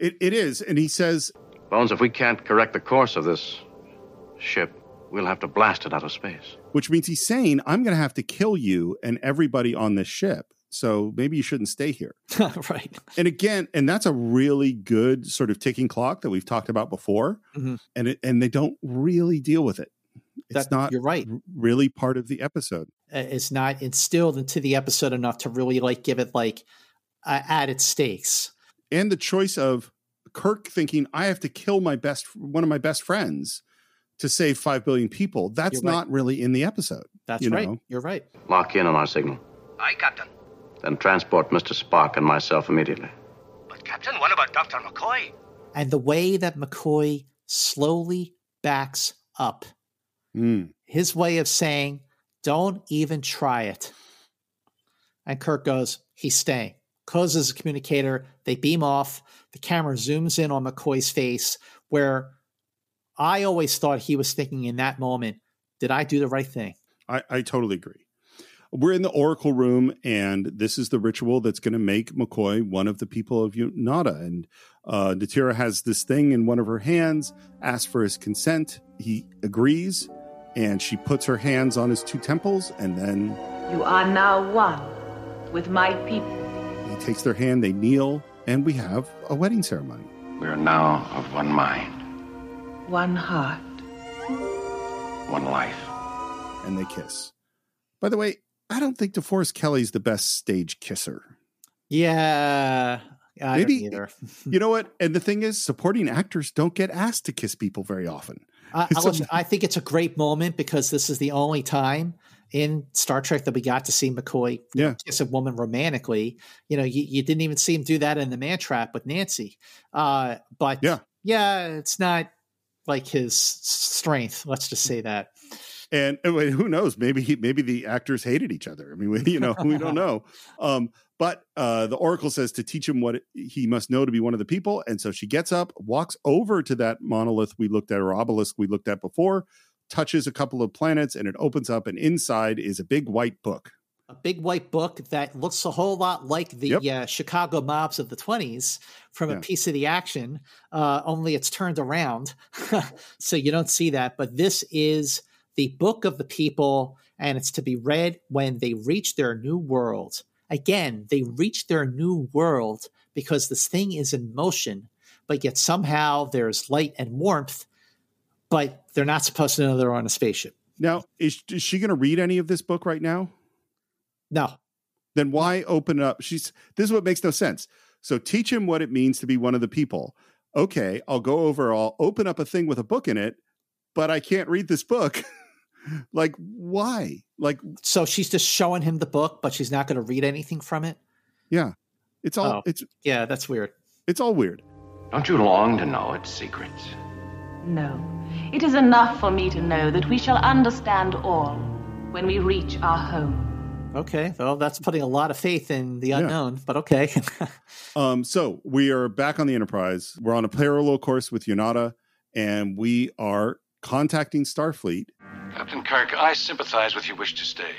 It, it is. And he says, Bones, if we can't correct the course of this ship, we'll have to blast it out of space. which means he's saying, I'm going to have to kill you and everybody on this ship. So maybe you shouldn't stay here. right. And again, and that's a really good sort of ticking clock that we've talked about before. Mhm. And it, and they don't really deal with it. It's That- not you're right. really part of the episode. Uh, It's not instilled into the episode enough to really like give it like uh, added stakes. And the choice of Kirk thinking, I have to kill my best, one of my best friends to save 5 billion people. That's You're right. not really in the episode. That's you right. know? You're right. Lock in on our signal. Aye, Captain. Then transport Mr. Spock and myself immediately. But, Captain, what about Dr. McCoy? And the way that McCoy slowly backs up, Mm. his way of saying, don't even try it. And Kirk goes, he's staying. Coz is a communicator. They beam off. The camera zooms in on McCoy's face, where I always thought he was thinking in that moment, did I do the right thing? I, I totally agree. we're in the Oracle room, and this is the ritual that's going to make McCoy one of the people of Yonada. And uh, Natira has this thing in one of her hands, asks for his consent. He agrees, and she puts her hands on his two temples, and then You are now one with my people. he takes their hand, they kneel, and we have a wedding ceremony. We are now of one mind, One heart. one life. and they kiss. By the way, I don't think DeForest Kelley's the best stage kisser. Yeah. I Maybe- don't either. You know what? And the thing is, supporting actors don't get asked to kiss people very often. I, I, So- listen, I think it's a great moment because this is the only time in Star Trek that we got to see McCoy Yeah. kiss a woman romantically. You know, you, you didn't even see him do that in the Man Trap with Nancy. Uh, but Yeah. yeah, it's not like his strength. Let's just say that. And, and who knows? Maybe he, maybe the actors hated each other. I mean, we, you know, we don't know. Um, but uh, the Oracle says to teach him what he must know to be one of the people. And so she gets up, walks over to that monolith we looked at, or obelisk we looked at before, touches a couple of planets, and it opens up. And inside is a big white book. a big white book that looks a whole lot like the uh, Chicago mobs of the 20s from Yeah. a piece of the action, uh, only it's turned around. so you don't see that. But this is the book of the people, and it's to be read when they reach their new world. Again, they reach their new world because this thing is in motion, but yet somehow there's light and warmth, but they're not supposed to know they're on a spaceship. Now, is, is she going to read any of this book right now? No. Then why open up? She's this is what makes no sense. So teach him what it means to be one of the people. Okay, I'll go over. I'll open up a thing with a book in it, but I can't read this book. like why? Like So she's just showing him the book, but she's not going to read anything from it. yeah, it's all Oh. it's Yeah, that's weird. it's all weird. Don't you long to know its secrets? No. It is enough for me to know that we shall understand all when we reach our home. Okay, well, that's putting a lot of faith in the unknown, but okay. Um, so we are back on the Enterprise. We're on a parallel course with Yonada, and we are contacting Starfleet. Captain Kirk, I sympathize with your wish to stay.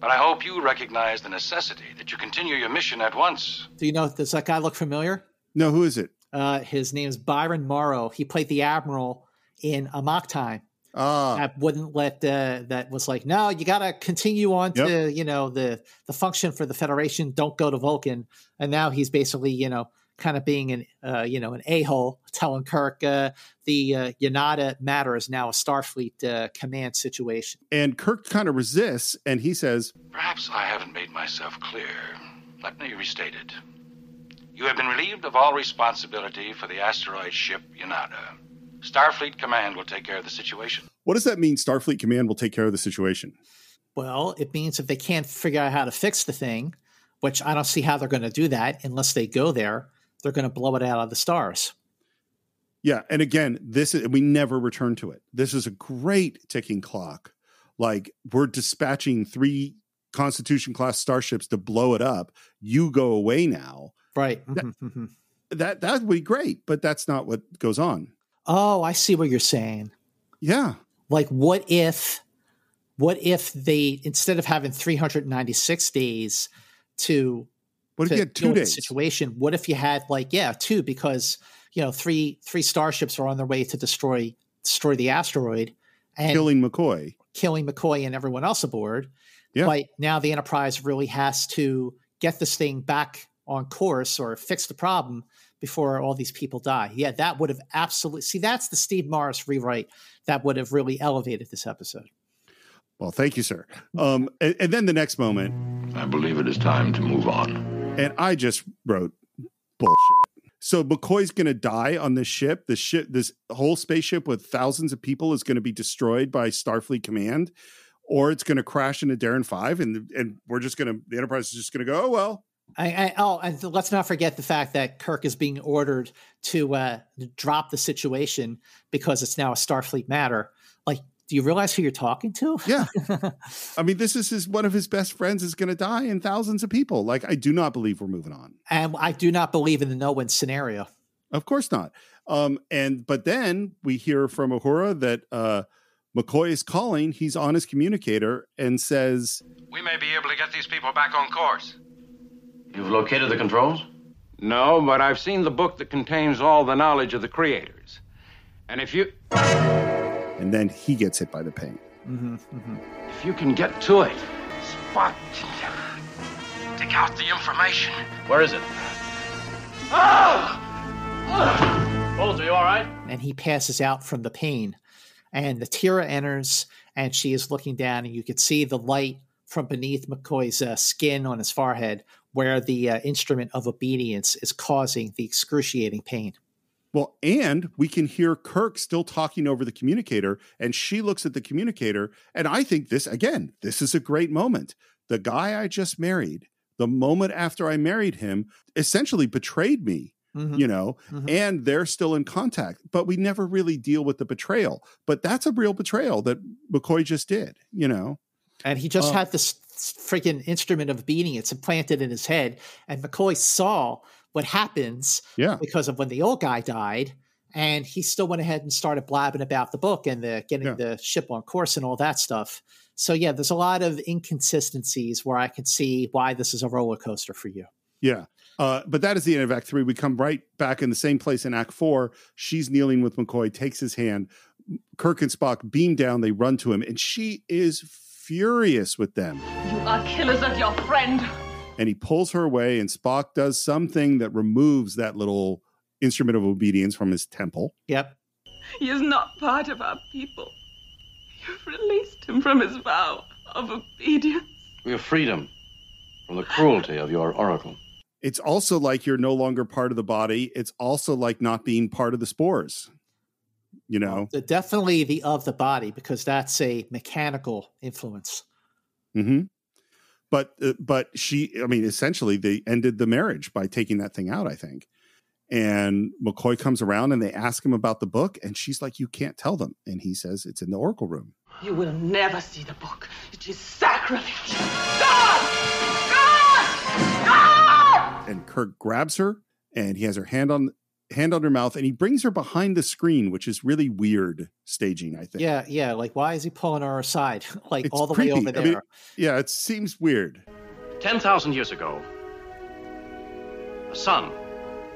But I hope you recognize the necessity that you continue your mission at once. Do you know, does that guy look familiar? No, who is it? Uh, his name is Byron Morrow. He played the Admiral in Amok Time. Ah, That wouldn't let, uh, that was like, no, you got to continue on to, you know, the, the function for the Federation. Don't go to Vulcan. And now he's basically, you know, kind of being an, uh, you know, an a-hole telling Kirk, uh, the, uh, Yonada matter is now a Starfleet, uh, command situation. and Kirk kind of resists, and he says, Perhaps I haven't made myself clear. Let me restate it. You have been relieved of all responsibility for the asteroid ship Yonada. Starfleet Command will take care of the situation. "What does that mean? Starfleet Command will take care of the situation." Well, it means if they can't figure out how to fix the thing, which I don't see how they're going to do that unless they go there, they're going to blow it out of the stars. Yeah, and again, this is we never return to it. This is a great ticking clock. Like we're dispatching three Constitution class starships to blow it up. You go away now. Right. That that, that would be great, but that's not what goes on. oh, I see what you're saying. Yeah. Like, what if, what if they instead of having 396 days to What if to you had two deal with the days? situation? What if you had like yeah two because you know three three starships are on their way to destroy destroy the asteroid and Killing McCoy. killing McCoy and everyone else aboard. Yeah. But now the Enterprise really has to get this thing back on course or fix the problem before all these people die. Yeah, that would have absolutely see that's the Steve Morris rewrite that would have really elevated this episode. Well, thank you, sir. Um, and, and then the next moment, I believe it is time to move on. And I just wrote bullshit. So McCoy's going to die on this ship. The ship, this whole spaceship with thousands of people, is going to be destroyed by Starfleet Command, or it's going to crash into Daran Five, and and we're just going to the Enterprise is just going to go. Oh well, I, I, oh, and let's not forget the fact that Kirk is being ordered to uh, drop the situation because it's now a Starfleet matter. Like, do you realize who you're talking to? Yeah. I mean, this is his one of his best friends is going to die, and thousands of people. Like, I do not believe we're moving on. And I do not believe in the no win scenario. Of course not. Um, and but then we hear from Uhura that uh, McCoy is calling. He's on his communicator and says, We may be able to get these people back on course. You've located the controls? No, but I've seen the book that contains all the knowledge of the creators. And if you. And then he gets hit by the pain. Mm-hmm, mm-hmm. If you can get to it, Spock. Take out the information. Where is it? Ah! Bones, are you all right? And he passes out from the pain. And Natira enters, and she is looking down, and you can see the light from beneath McCoy's uh, skin on his forehead, where the uh, instrument of obedience is causing the excruciating pain. Well, and we can hear Kirk still talking over the communicator, and she looks at the communicator. And I think this, again, this is a great moment. The guy I just married, the moment after I married him, essentially betrayed me. Mm-hmm. You know, mm-hmm. and they're still in contact, but we never really deal with the betrayal. But that's a real betrayal that McCoy just did, you know. And he just uh, had this freaking instrument of obedience implanted in his head. And McCoy saw what happens yeah. because of when the old guy died. And he still went ahead and started blabbing about the book and the getting yeah. the ship on course and all that stuff. So yeah, there's a lot of inconsistencies where I can see why this is a roller coaster for you. Yeah. Uh, but that is the end of Act Three. We come right back in the same place in Act Four. She's kneeling with McCoy, takes his hand. Kirk and Spock beam down. They run to him, and she is furious with them. You are killers of your friend. And he pulls her away, and Spock does something that removes that little instrument of obedience from his temple. Yep. He is not part of our people. You've released him from his vow of obedience. We have freedom from the cruelty of your oracle. It's also like you're no longer part of the body. It's also like not being part of the spores. You know, well, definitely the of the body because that's a mechanical influence. Hmm. But uh, but she, I mean, essentially they ended the marriage by taking that thing out. I think. And McCoy comes around and they ask him about the book, and she's like, "You can't tell them." And he says, "It's in the Oracle room." You will never see the book. It is sacrilege. God! God! God! And Kirk grabs her, and he has her hand on hand on her mouth, and he brings her behind the screen, which is really weird staging. I think. Yeah, yeah. Like, why is he pulling her aside, like it's all the creepy. way over there? I mean, yeah, it seems weird. Ten thousand years ago, a sun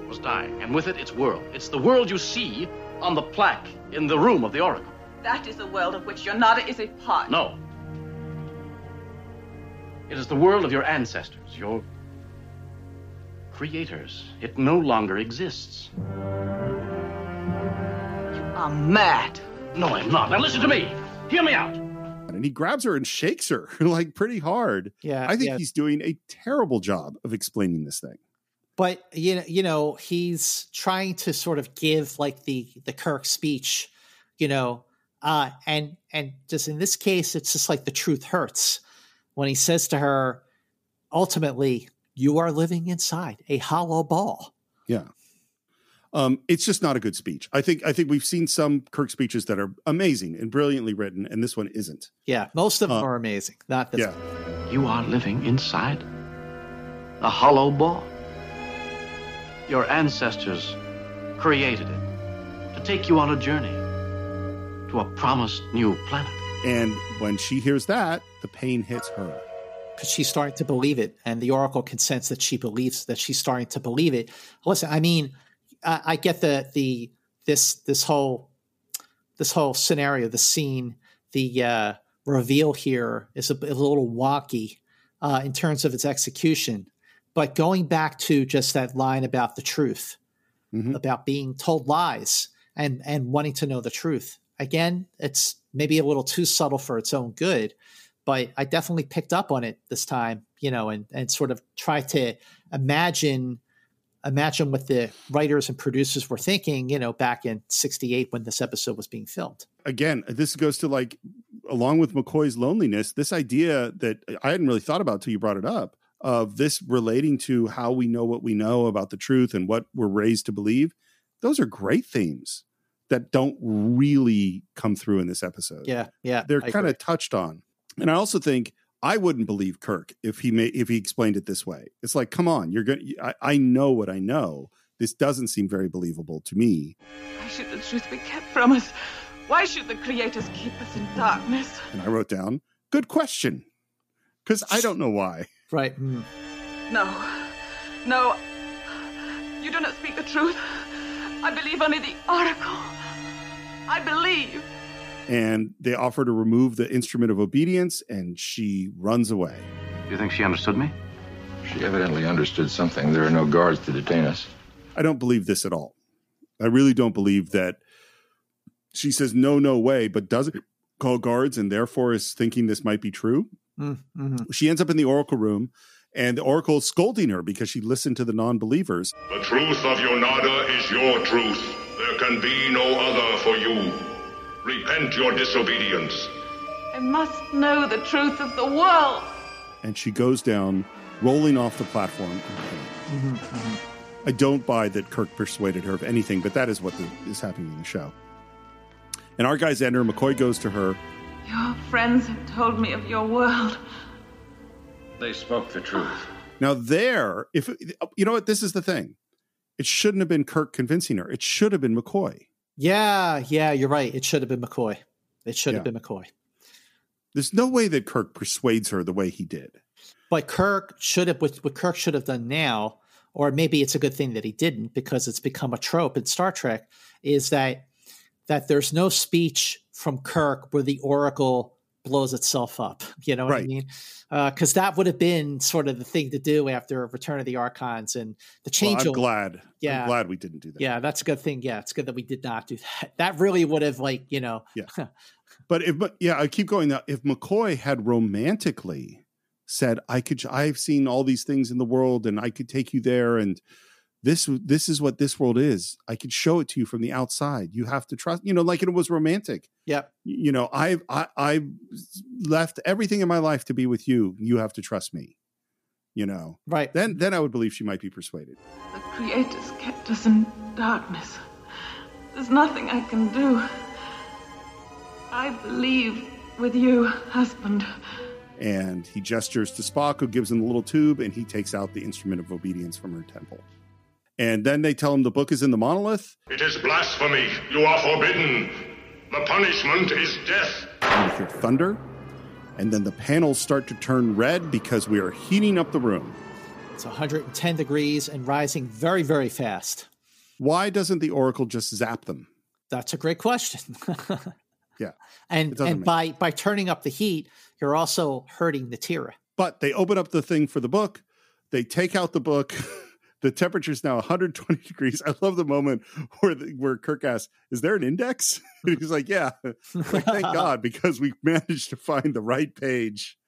was dying, and with it, its world. It's the world you see on the plaque in the room of the Oracle. That is the world of which Yonada is a part. No. It is the world of your ancestors, your creators. It no longer exists. You are mad. No, I'm not. Now listen to me. Hear me out. And he grabs her and shakes her like pretty hard. Yeah. I think yeah. he's doing a terrible job of explaining this thing. But you know, you know, he's trying to sort of give like the the Kirk speech, you know, uh, and and just in this case, it's just like the truth hurts when he says to her, ultimately, you are living inside a hollow ball. Yeah. Um, it's just not a good speech. I think I think we've seen some Kirk speeches that are amazing and brilliantly written, and this one isn't. Yeah, most of them uh, are amazing. Not this. Yeah, one. you are living inside a hollow ball. Your ancestors created it to take you on a journey to a promised new planet. And when she hears that, the pain hits her. Because she's starting to believe it, and the Oracle can sense that she believes that she's starting to believe it. Listen, I mean, I, I get the the this this whole this whole scenario, the scene, the uh, reveal here is a, a little wonky uh, in terms of its execution. But going back to just that line about the truth, mm-hmm. about being told lies and and wanting to know the truth. Again, it's maybe a little too subtle for its own good, but I definitely picked up on it this time, you know, and and sort of try to imagine imagine what the writers and producers were thinking, you know, back in 68 when this episode was being filmed. Again, this goes to like along with McCoy's loneliness, this idea that I hadn't really thought about till you brought it up of this relating to how we know what we know about the truth and what we're raised to believe, those are great themes that don't really come through in this episode. Yeah, yeah, they're kind of touched on, and I also think I wouldn't believe Kirk if he may if he explained it this way. It's like, come on, you're going. I, I know what I know. This doesn't seem very believable to me. Why should the truth be kept from us? Why should the creators keep us in darkness? And I wrote down, good question. Because I don't know why. Right. Mm. No. No. You do not speak the truth. I believe only the oracle. I believe. And they offer to remove the instrument of obedience, and she runs away. Do you think she understood me? She evidently understood something. There are no guards to detain us. I don't believe this at all. I really don't believe that she says no, no way, but doesn't call guards and therefore is thinking this might be true. Mm-hmm. She ends up in the oracle room, and the oracle is scolding her because she listened to the non believers. The truth of Yonada is your truth. There can be no other for you. Repent your disobedience. I must know the truth of the world. And she goes down, rolling off the platform. Mm-hmm. Mm-hmm. I don't buy that Kirk persuaded her of anything, but that is what the, is happening in the show. And our guys enter. McCoy goes to her. Your friends have told me of your world. They spoke the truth. Now, there, if you know what, this is the thing. It shouldn't have been Kirk convincing her. It should have been McCoy. Yeah, yeah, you're right. It should have been McCoy. It should have been McCoy. There's no way that Kirk persuades her the way he did. But Kirk should have what, what Kirk should have done now, or maybe it's a good thing that he didn't because it's become a trope in Star Trek, is that that there's no speech from Kirk where the Oracle blows itself up. You know what I Right. mean? Uh, because that would have been sort of the thing to do after Return of the Archons and the Well, change. I'm glad. Yeah. I'm glad we didn't do that. Yeah, that's a good thing. Yeah, it's good that we did not do that. That really would have like you know. Yeah. But if but yeah, I keep going now. If McCoy had romantically said, "I could, I've seen all these things in the world, and I could take you there, and this, this is what this world is. I can show it to you from the outside. You have to trust." You know, like it was romantic. yeah You know, I've, I, I've left everything in my life to be with you. You have to trust me. You know, right? Then, then I would believe she might be persuaded. The creators kept us in darkness. There's nothing I can do. I believe with you, husband. And he gestures to Spock, who gives him the little tube, and he takes out the instrument of obedience from her temple. And then they tell him the book is in the monolith. It is blasphemy. You are forbidden. The punishment is death. And we hear thunder. And then the panels start to turn red because we are heating up the room. It's 110 degrees and rising very, very fast. Why doesn't the Oracle just zap them? That's a great question. Yeah. and and make- by by turning up the heat, you're also hurting Natira. But they open up the thing for the book. They take out the book. the temperature is now 120 degrees. I love the moment where the, where Kirk asks, "Is there an index?" And he's like, "Yeah." Like, Thank God, because we managed to find the right page,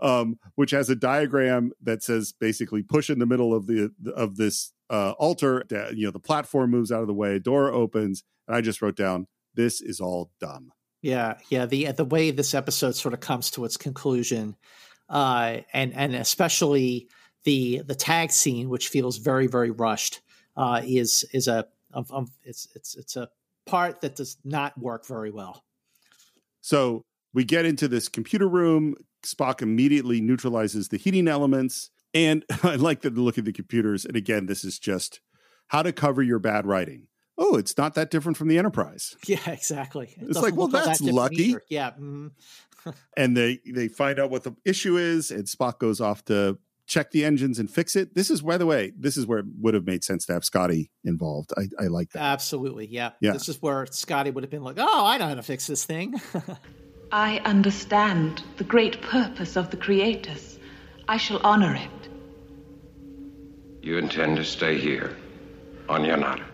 um, which has a diagram that says basically push in the middle of the of this uh, altar. You know, the platform moves out of the way, door opens, and I just wrote down, "This is all dumb." Yeah, yeah. The the way this episode sort of comes to its conclusion, uh, and and especially the the tag scene, which feels very very rushed, uh, is is a of, of it's it's it's a part that does not work very well. So we get into this computer room. Spock immediately neutralizes the heating elements. And I like the look at the computers. And again, this is just how to cover your bad writing. Oh, it's not that different from the Enterprise. Yeah, exactly. It It's like, well, all that that's lucky. either. Yeah. mhm. And they they find out what the issue is, and Spock goes off to check the engines and fix it. This is, by the way, this is where it would have made sense to have Scotty involved. I, I like that. Absolutely. Yeah. Yeah. This is where Scotty would have been like, "Oh, I know how to fix this thing." I understand the great purpose of the creators. I shall honor it. You intend to stay here on Yonada.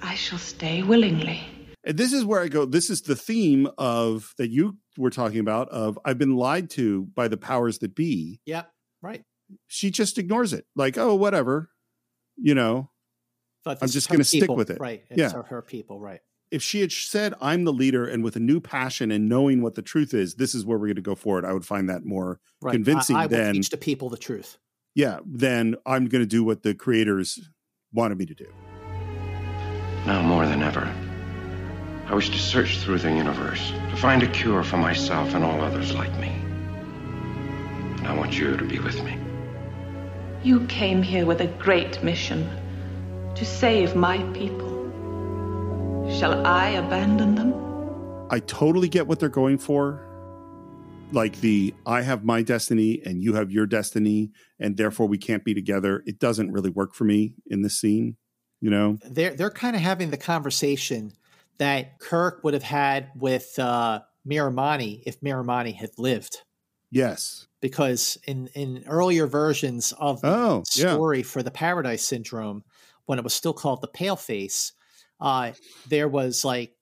I shall stay willingly. And this is where I go. This is the theme of that you were talking about of I've been lied to by the powers that be. yep. Right. She just ignores it. Like, oh, whatever. You know, But I'm just going to stick with it. Right. It's Yeah. her, her people. Right. If she had said, I'm the leader and with a new passion and knowing what the truth is, this is where we're going to go forward, I would find that more Right. convincing I, I than, teach the people the truth. yeah, then I'm going to do what the creators wanted me to do. Now more than ever, I wish to search through the universe to find a cure for myself and all others like me. And I want you to be with me. You came here with a great mission to save my people. Shall I abandon them? I totally get what they're going for. Like the I have my destiny and you have your destiny, and therefore we can't be together. It doesn't really work for me in this scene, you know? They're they're kind of having the conversation that Kirk would have had with uh Miramanee if Miramanee had lived. Yes. Because in in earlier versions of the Oh, yeah. story for the Paradise Syndrome, when it was still called the Pale Face, uh, there was like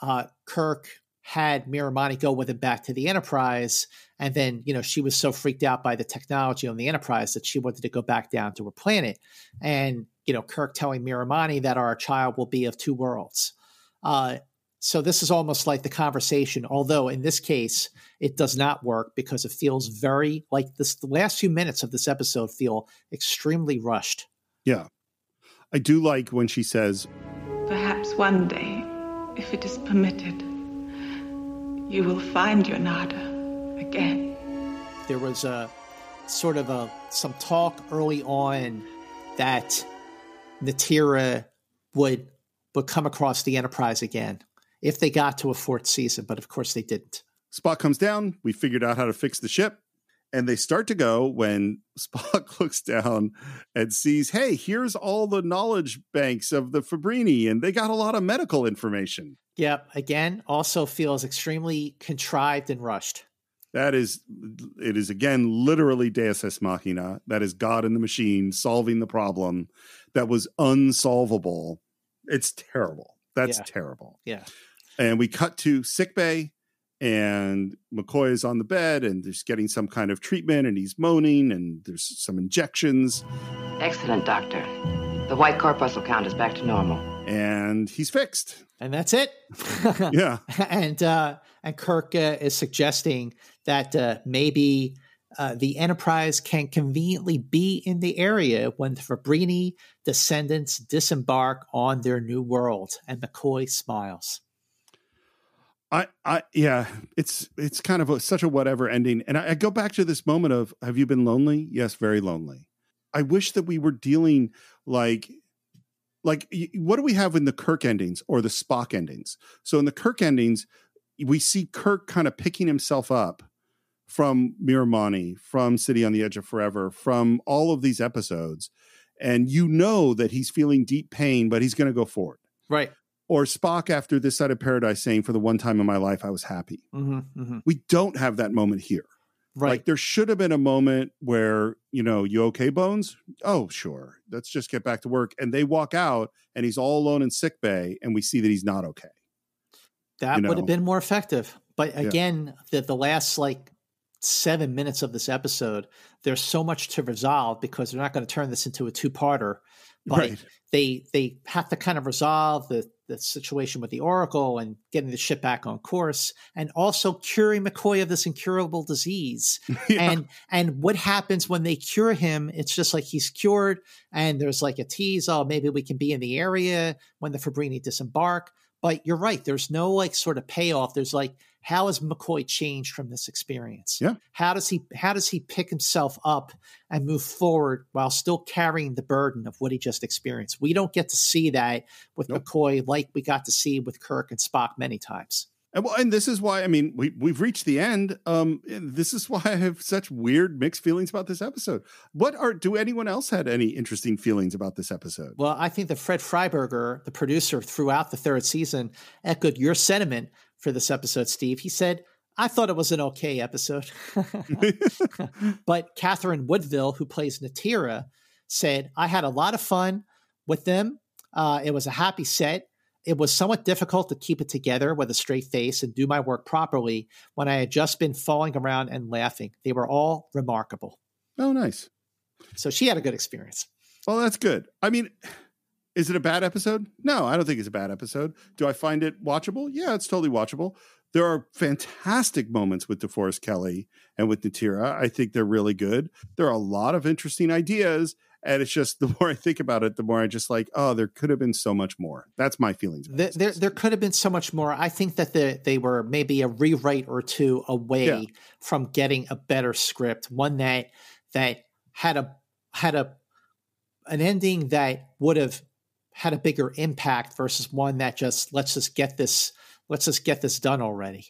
uh, Kirk had Miramanee go with him back to the Enterprise, and then you know she was so freaked out by the technology on the Enterprise that she wanted to go back down to her planet, and you know Kirk telling Miramanee that our child will be of two worlds. Uh, so this is almost like the conversation, although in this case it does not work because it feels very like this. The last few minutes of this episode feel extremely rushed. Yeah. I do like when she says, Perhaps one day, if it is permitted, you will find your Nada again. there was a sort of a some talk early on that Natira would would come across the Enterprise again if they got to a fourth season, but of course they didn't. Spock comes down. We figured out how to fix the ship. And they start to go when Spock looks down and sees, hey, here's all the knowledge banks of the Fabrini, and they got a lot of medical information. Yep. Again, also feels extremely contrived and rushed. That is, it is again literally Deus Ex Machina. That is God in the machine solving the problem that was unsolvable. It's terrible. That's Yeah. terrible. Yeah. And we cut to sickbay, and McCoy is on the bed, and there's getting some kind of treatment, and he's moaning, and there's some injections, Excellent, Doctor. The white corpuscle count is back to normal. and he's fixed. And that's it. Yeah. and uh, and Kirk uh, is suggesting that uh, maybe uh, the Enterprise can conveniently be in the area when the Fabrini descendants disembark on their new world. And McCoy smiles. I, I, yeah, it's it's kind of a, such a whatever ending, and I, I go back to this moment of Have you been lonely? Yes, very lonely. I wish that we were dealing like, like what do we have in the Kirk endings or the Spock endings? So in the Kirk endings, we see Kirk kind of picking himself up from Miramanee, from City on the Edge of Forever, from all of these episodes, and you know that he's feeling deep pain, but he's going to go forward Right. Or Spock after this side of paradise saying, For the one time in my life, I was happy. Mm-hmm, mm-hmm. We don't have that moment here. Right. Like there should have been a moment where, you know, you okay, Bones? Oh, sure. Let's just get back to work. And they walk out and he's all alone in sick bay and we see that he's not okay. That you would have been more effective. But Yeah. again, the, the last like seven minutes of this episode, there's so much to resolve because they're not going to turn this into a two parter. But Right. they they have to kind of resolve the the situation with the Oracle and getting the ship back on course, and also curing McCoy of this incurable disease. And and what happens when they cure him? It's just like he's cured, and there's like a tease. Oh, maybe we can be in the area when the Fabrini disembark. But you're right. There's no like sort of payoff. There's like, how has McCoy changed from this experience? Yeah. How does he how does he pick himself up and move forward while still carrying the burden of what he just experienced? We don't get to see that with McCoy like we got to see with Kirk and Spock many times. And well, and this is why I mean we we've reached the end. Um, this is why I have such weird mixed feelings about this episode. What are do anyone else had any interesting feelings about this episode? Well, I think that Fred Freiberger, the producer throughout the third season, echoed your sentiment for this episode, Steve. He said, I thought it was an okay episode. but Katherine Woodville, who plays Natira, said, I had a lot of fun with them. Uh, it was a happy set. It was somewhat difficult to keep it together with a straight face and do my work properly when I had just been falling around and laughing. They were all remarkable. Oh, nice. So she had a good experience. Well, that's good. I mean, is it a bad episode? No, I don't think it's a bad episode. Do I find it watchable? Yeah, it's totally watchable. There are fantastic moments with DeForest Kelley and with Natira. I think they're really good. There are a lot of interesting ideas. And it's just the more I think about it, the more I just like, oh, there could have been so much more. That's my feelings. about There, there, there could have been so much more. I think that the, they were maybe a rewrite or two away Yeah. from getting a better script, one that that had a had a an ending that would have had a bigger impact versus one that just let's just get this let's just get this done already.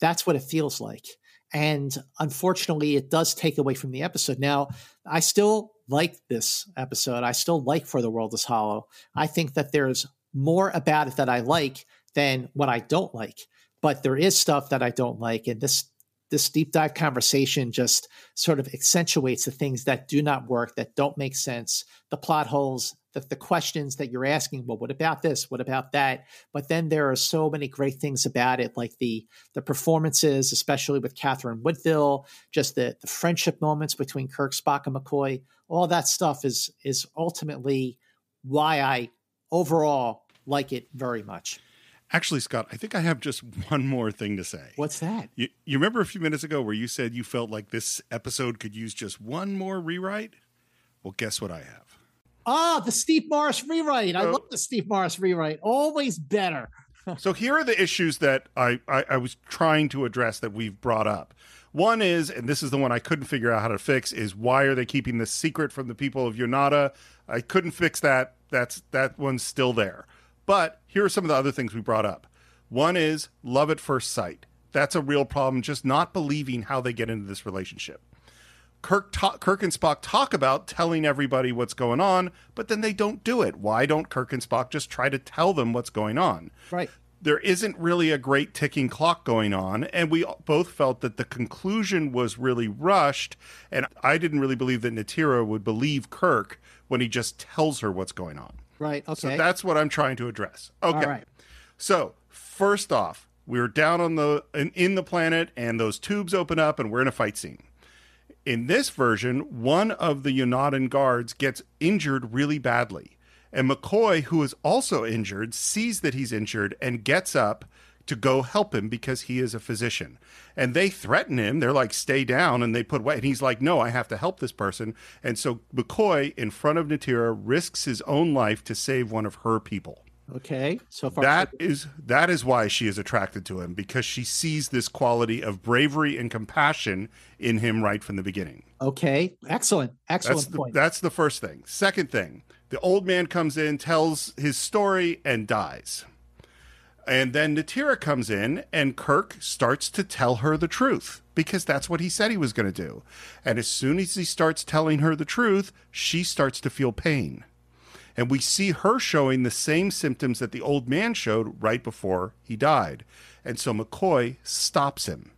That's what it feels like. And unfortunately, it does take away from the episode. Now, I still like this episode. I still like For the World is Hollow. I think that there's more about it that I like than what I don't like. But there is stuff that I don't like. And this this deep dive conversation just sort of accentuates the things that do not work, that don't make sense, the plot holes, the, the questions that you're asking. Well, what about this? What about that? But then there are so many great things about it, like the the performances, especially with Katherine Woodville, just the the friendship moments between Kirk, Spock, and McCoy. All that stuff is is ultimately why I overall like it very much. Actually, Scott, I think I have just one more thing to say. What's that? You, you remember a few minutes ago where you said you felt like this episode could use just one more rewrite? Well, guess what I have? Ah, the Steve Morris rewrite. I love the Steve Morris rewrite. Always better. so here are the issues that I, I, I was trying to address that we've brought up. One is, and this is the one I couldn't figure out how to fix, is why are they keeping this secret from the people of Yonada? I couldn't fix that. That's that one's still there. But here are some of the other things we brought up. One is love at first sight. That's a real problem, just not believing how they get into this relationship. Kirk, ta- Kirk and Spock talk about telling everybody what's going on, but then they don't do it. Why don't Kirk and Spock just try to tell them what's going on? Right. There isn't really a great ticking clock going on, and we both felt that the conclusion was really rushed. And I didn't really believe that Natira would believe Kirk when he just tells her what's going on. Right. Okay. So that's what I'm trying to address. Okay. All right. So first off, we're down on the in, in the planet, and those tubes open up, and we're in a fight scene. In this version, one of the Yonadan guards gets injured really badly, and McCoy, who is also injured, sees that he's injured and gets up to go help him because he is a physician. And they threaten him. They're like, stay down. And they put away. And he's like, no, I have to help this person. And so McCoy, in front of Natira, risks his own life to save one of her people. Okay. So far, That is that is why she is attracted to him because she sees this quality of bravery and compassion in him right from the beginning. okay. Excellent. Excellent That's the, point. that's the first thing. Second thing, the old man comes in, tells his story, and dies. And then Natira comes in, and Kirk starts to tell her the truth because that's what he said he was going to do. And as soon as he starts telling her the truth, she starts to feel pain. And we see her showing the same symptoms that the old man showed right before he died. And so McCoy stops him.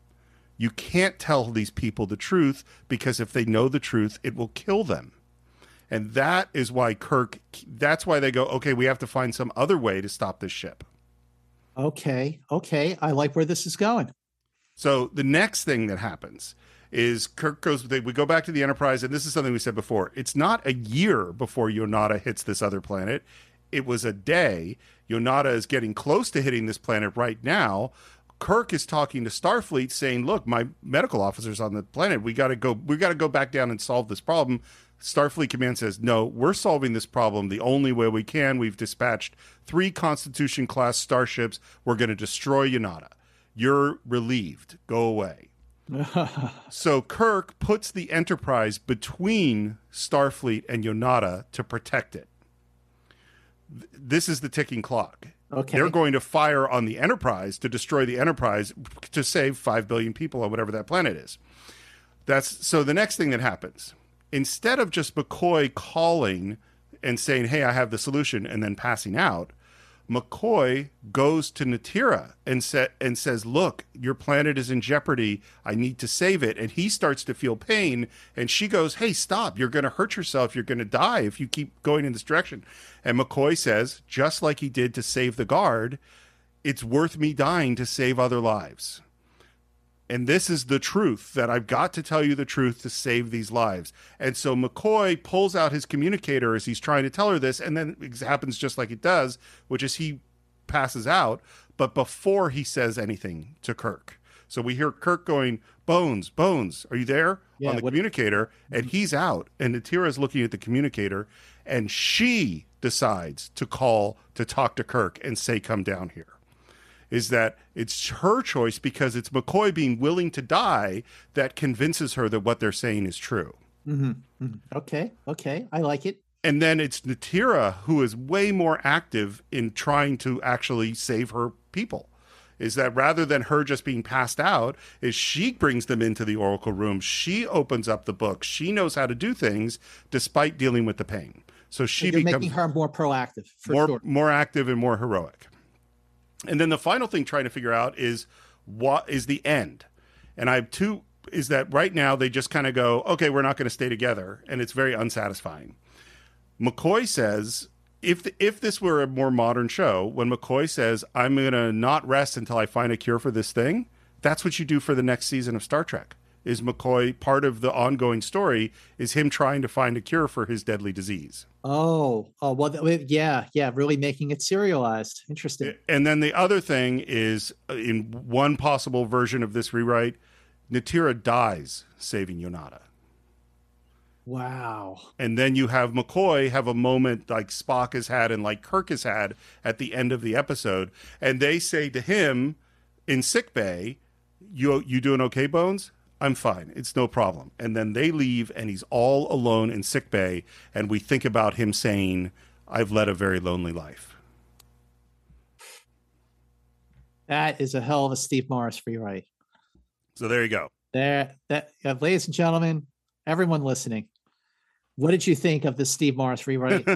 You can't tell these people the truth because if they know the truth, it will kill them. And that is why Kirk, that's why they go, okay, we have to find some other way to stop this ship. okay. Okay. I like where this is going. So the next thing that happens is Kirk goes, they, we go back to the Enterprise, and this is something we said before. It's not a year before Yonada hits this other planet. It was a day. Yonada is getting close to hitting this planet right now. Kirk is talking to Starfleet saying, "Look, my medical officer's on the planet. We got to go. We got to go back down and solve this problem." Starfleet Command says, "No, we're solving this problem the only way we can. We've dispatched three Constitution class starships. We're going to destroy Yonada. You're relieved. Go away." So Kirk puts the Enterprise between Starfleet and Yonada to protect it. This is the ticking clock. Okay. They're going to fire on the Enterprise to destroy the Enterprise to save 5 billion people on whatever that planet is. That's so the next thing that happens. Instead of just McCoy calling and saying, "Hey, I have the solution," and then passing out, McCoy goes to Natira and sa- and says, "Look, your planet is in jeopardy. I need to save it." And he starts to feel pain, and she goes, "Hey, stop! You're going to hurt yourself. You're going to die if you keep going in this direction." And McCoy says, just like he did to save the guard, "It's worth me dying to save other lives." And this is the truth that I've got to tell you the truth to save these lives. And so McCoy pulls out his communicator as he's trying to tell her this, and then it happens just like it does, which is he passes out, but before he says anything to Kirk. So we hear Kirk going, Bones, Bones, are you there? Yeah, on the what- communicator, and mm-hmm. he's out. And Natira is looking at the communicator, and she decides to call to talk to Kirk and say, Come down here is that it's her choice because it's McCoy being willing to die that convinces her that what they're saying is true. Mm-hmm. Okay. Okay. I like it. And then it's Natira who is way more active in trying to actually save her people. is that rather than her just being passed out, is she brings them into the oracle room. She opens up the book. She knows how to do things despite dealing with the pain. So she becomes making her more proactive. For more sure. more active and more heroic. And then the final thing trying to figure out is what is the end. And I have two is that right now they just kind of go, okay, we're not going to stay together, and it's very unsatisfying. McCoy says if if this were a more modern show, when McCoy says I'm going to not rest until I find a cure for this thing, that's what you do for the next season of Star Trek. Is McCoy part of the ongoing story? Is him trying to find a cure for his deadly disease? Oh, oh well, yeah, yeah, really making it serialized. Interesting. And then the other thing is, uh, in one possible version of this rewrite, Natira dies saving Yonada. Wow. And then you have McCoy have a moment like Spock has had and like Kirk has had at the end of the episode, and they say to him in sick bay, "You you doing okay, Bones?" I'm fine. It's no problem. And then they leave, and he's all alone in sick bay, and we think about him saying, "I've led a very lonely life." That is a hell of a Steve Morris rewrite. So there you go. There, that, uh, ladies and gentlemen, everyone listening, what did you think of the Steve Morris rewrite?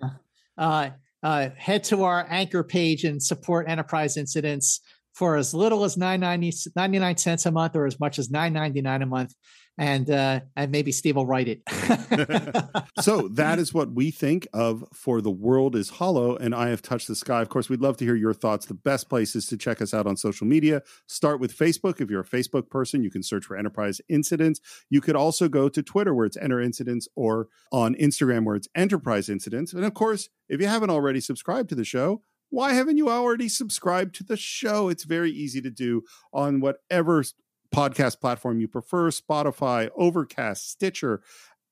uh, uh, head to our anchor page and support Enterprise Incidents for as little as 9.90 99 cents a month or as much as 9.99 a month. And uh and maybe steve will write it. So that is what we think of for the world is hollow and i have touched the sky. Of course we'd love to hear your thoughts. The best places to check us out on social media. Start with facebook. If you're a facebook person you can search for enterprise incidents. You could also go to twitter where it's enter incidents or on instagram where it's enterprise incidents. And of course if you haven't already subscribed to the show why haven't you already subscribed to the show? It's very easy to do on whatever podcast platform you prefer Spotify, Overcast, Stitcher,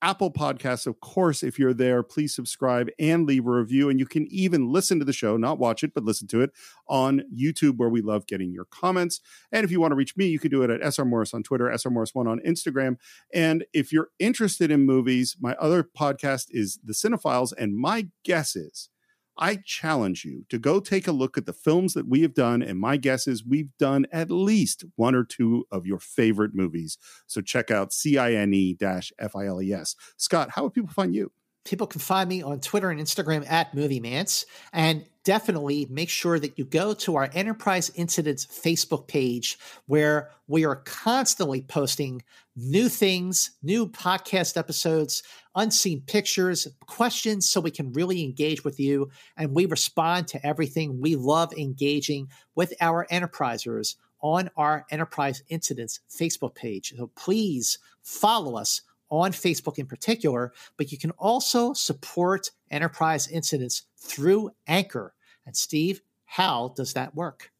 Apple Podcasts. Of course, if you're there, please subscribe and leave a review. And you can even listen to the show, not watch it, but listen to it on YouTube, where we love getting your comments. And if you want to reach me, you can do it at SR Morris on Twitter, SR Morris1 on Instagram. And if you're interested in movies, my other podcast is The Cinephiles. And my guess is, I challenge you to go take a look at the films that we have done. And my guess is we've done at least one or two of your favorite movies. So check out Cinephiles. Scott, how would people find you? People can find me on Twitter and Instagram at Movie Mance. And definitely make sure that you go to our Enterprise Incidents Facebook page where we are constantly posting new things, new podcast episodes, unseen pictures, questions, so we can really engage with you. And we respond to everything. We love engaging with our enterprisers on our Enterprise Incidents Facebook page. So please follow us on Facebook in particular, but you can also support Enterprise Incidents through Anchor. And Steve, how does that work?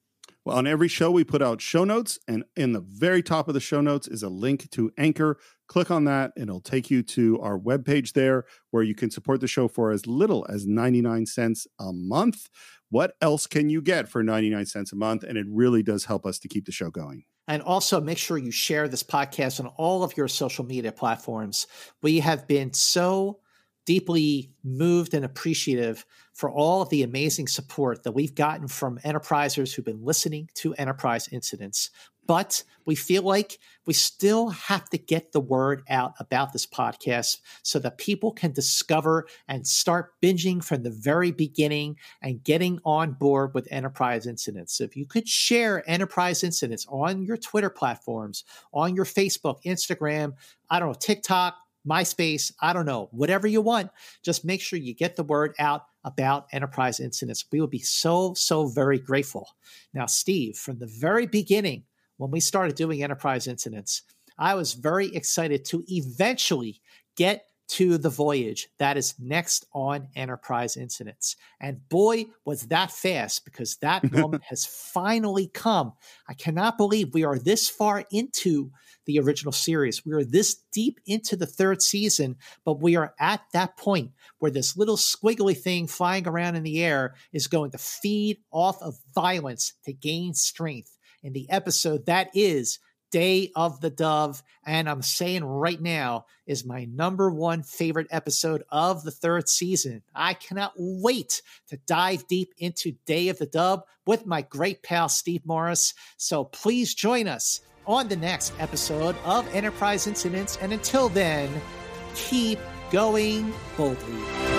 Well, on every show, we put out show notes, and in the very top of the show notes is a link to Anchor. Click on that, and it'll take you to our webpage there where you can support the show for as little as 99 cents a month. What else can you get for 99 cents a month? And it really does help us to keep the show going. And also make sure you share this podcast on all of your social media platforms. We have been so deeply moved and appreciative for all of the amazing support that we've gotten from enterprisers who've been listening to enterprise incidents. But we feel like we still have to get the word out about this podcast so that people can discover and start binging from the very beginning and getting on board with enterprise incidents. So if you could share enterprise incidents on your Twitter platforms, on your Facebook, Instagram, I don't know, TikTok, MySpace, I don't know, whatever you want. Just make sure you get the word out about enterprise incidents. We would be so, so very grateful. Now, Steve, from the very beginning, when we started doing enterprise incidents, I was very excited to eventually get to the voyage that is next on enterprise incidents. And boy, was that fast because that moment has finally come. I cannot believe we are this far into the original series. We are this deep into the third season, but we are at that point where this little squiggly thing flying around in the air is going to feed off of violence to gain strength in the episode that is Day of the Dove. And I'm saying right now is my number one favorite episode of the third season. I cannot wait to dive deep into Day of the Dove with my great pal Steve Morris. So please join us on the next episode of Enterprise Incidents. And until then, keep going boldly.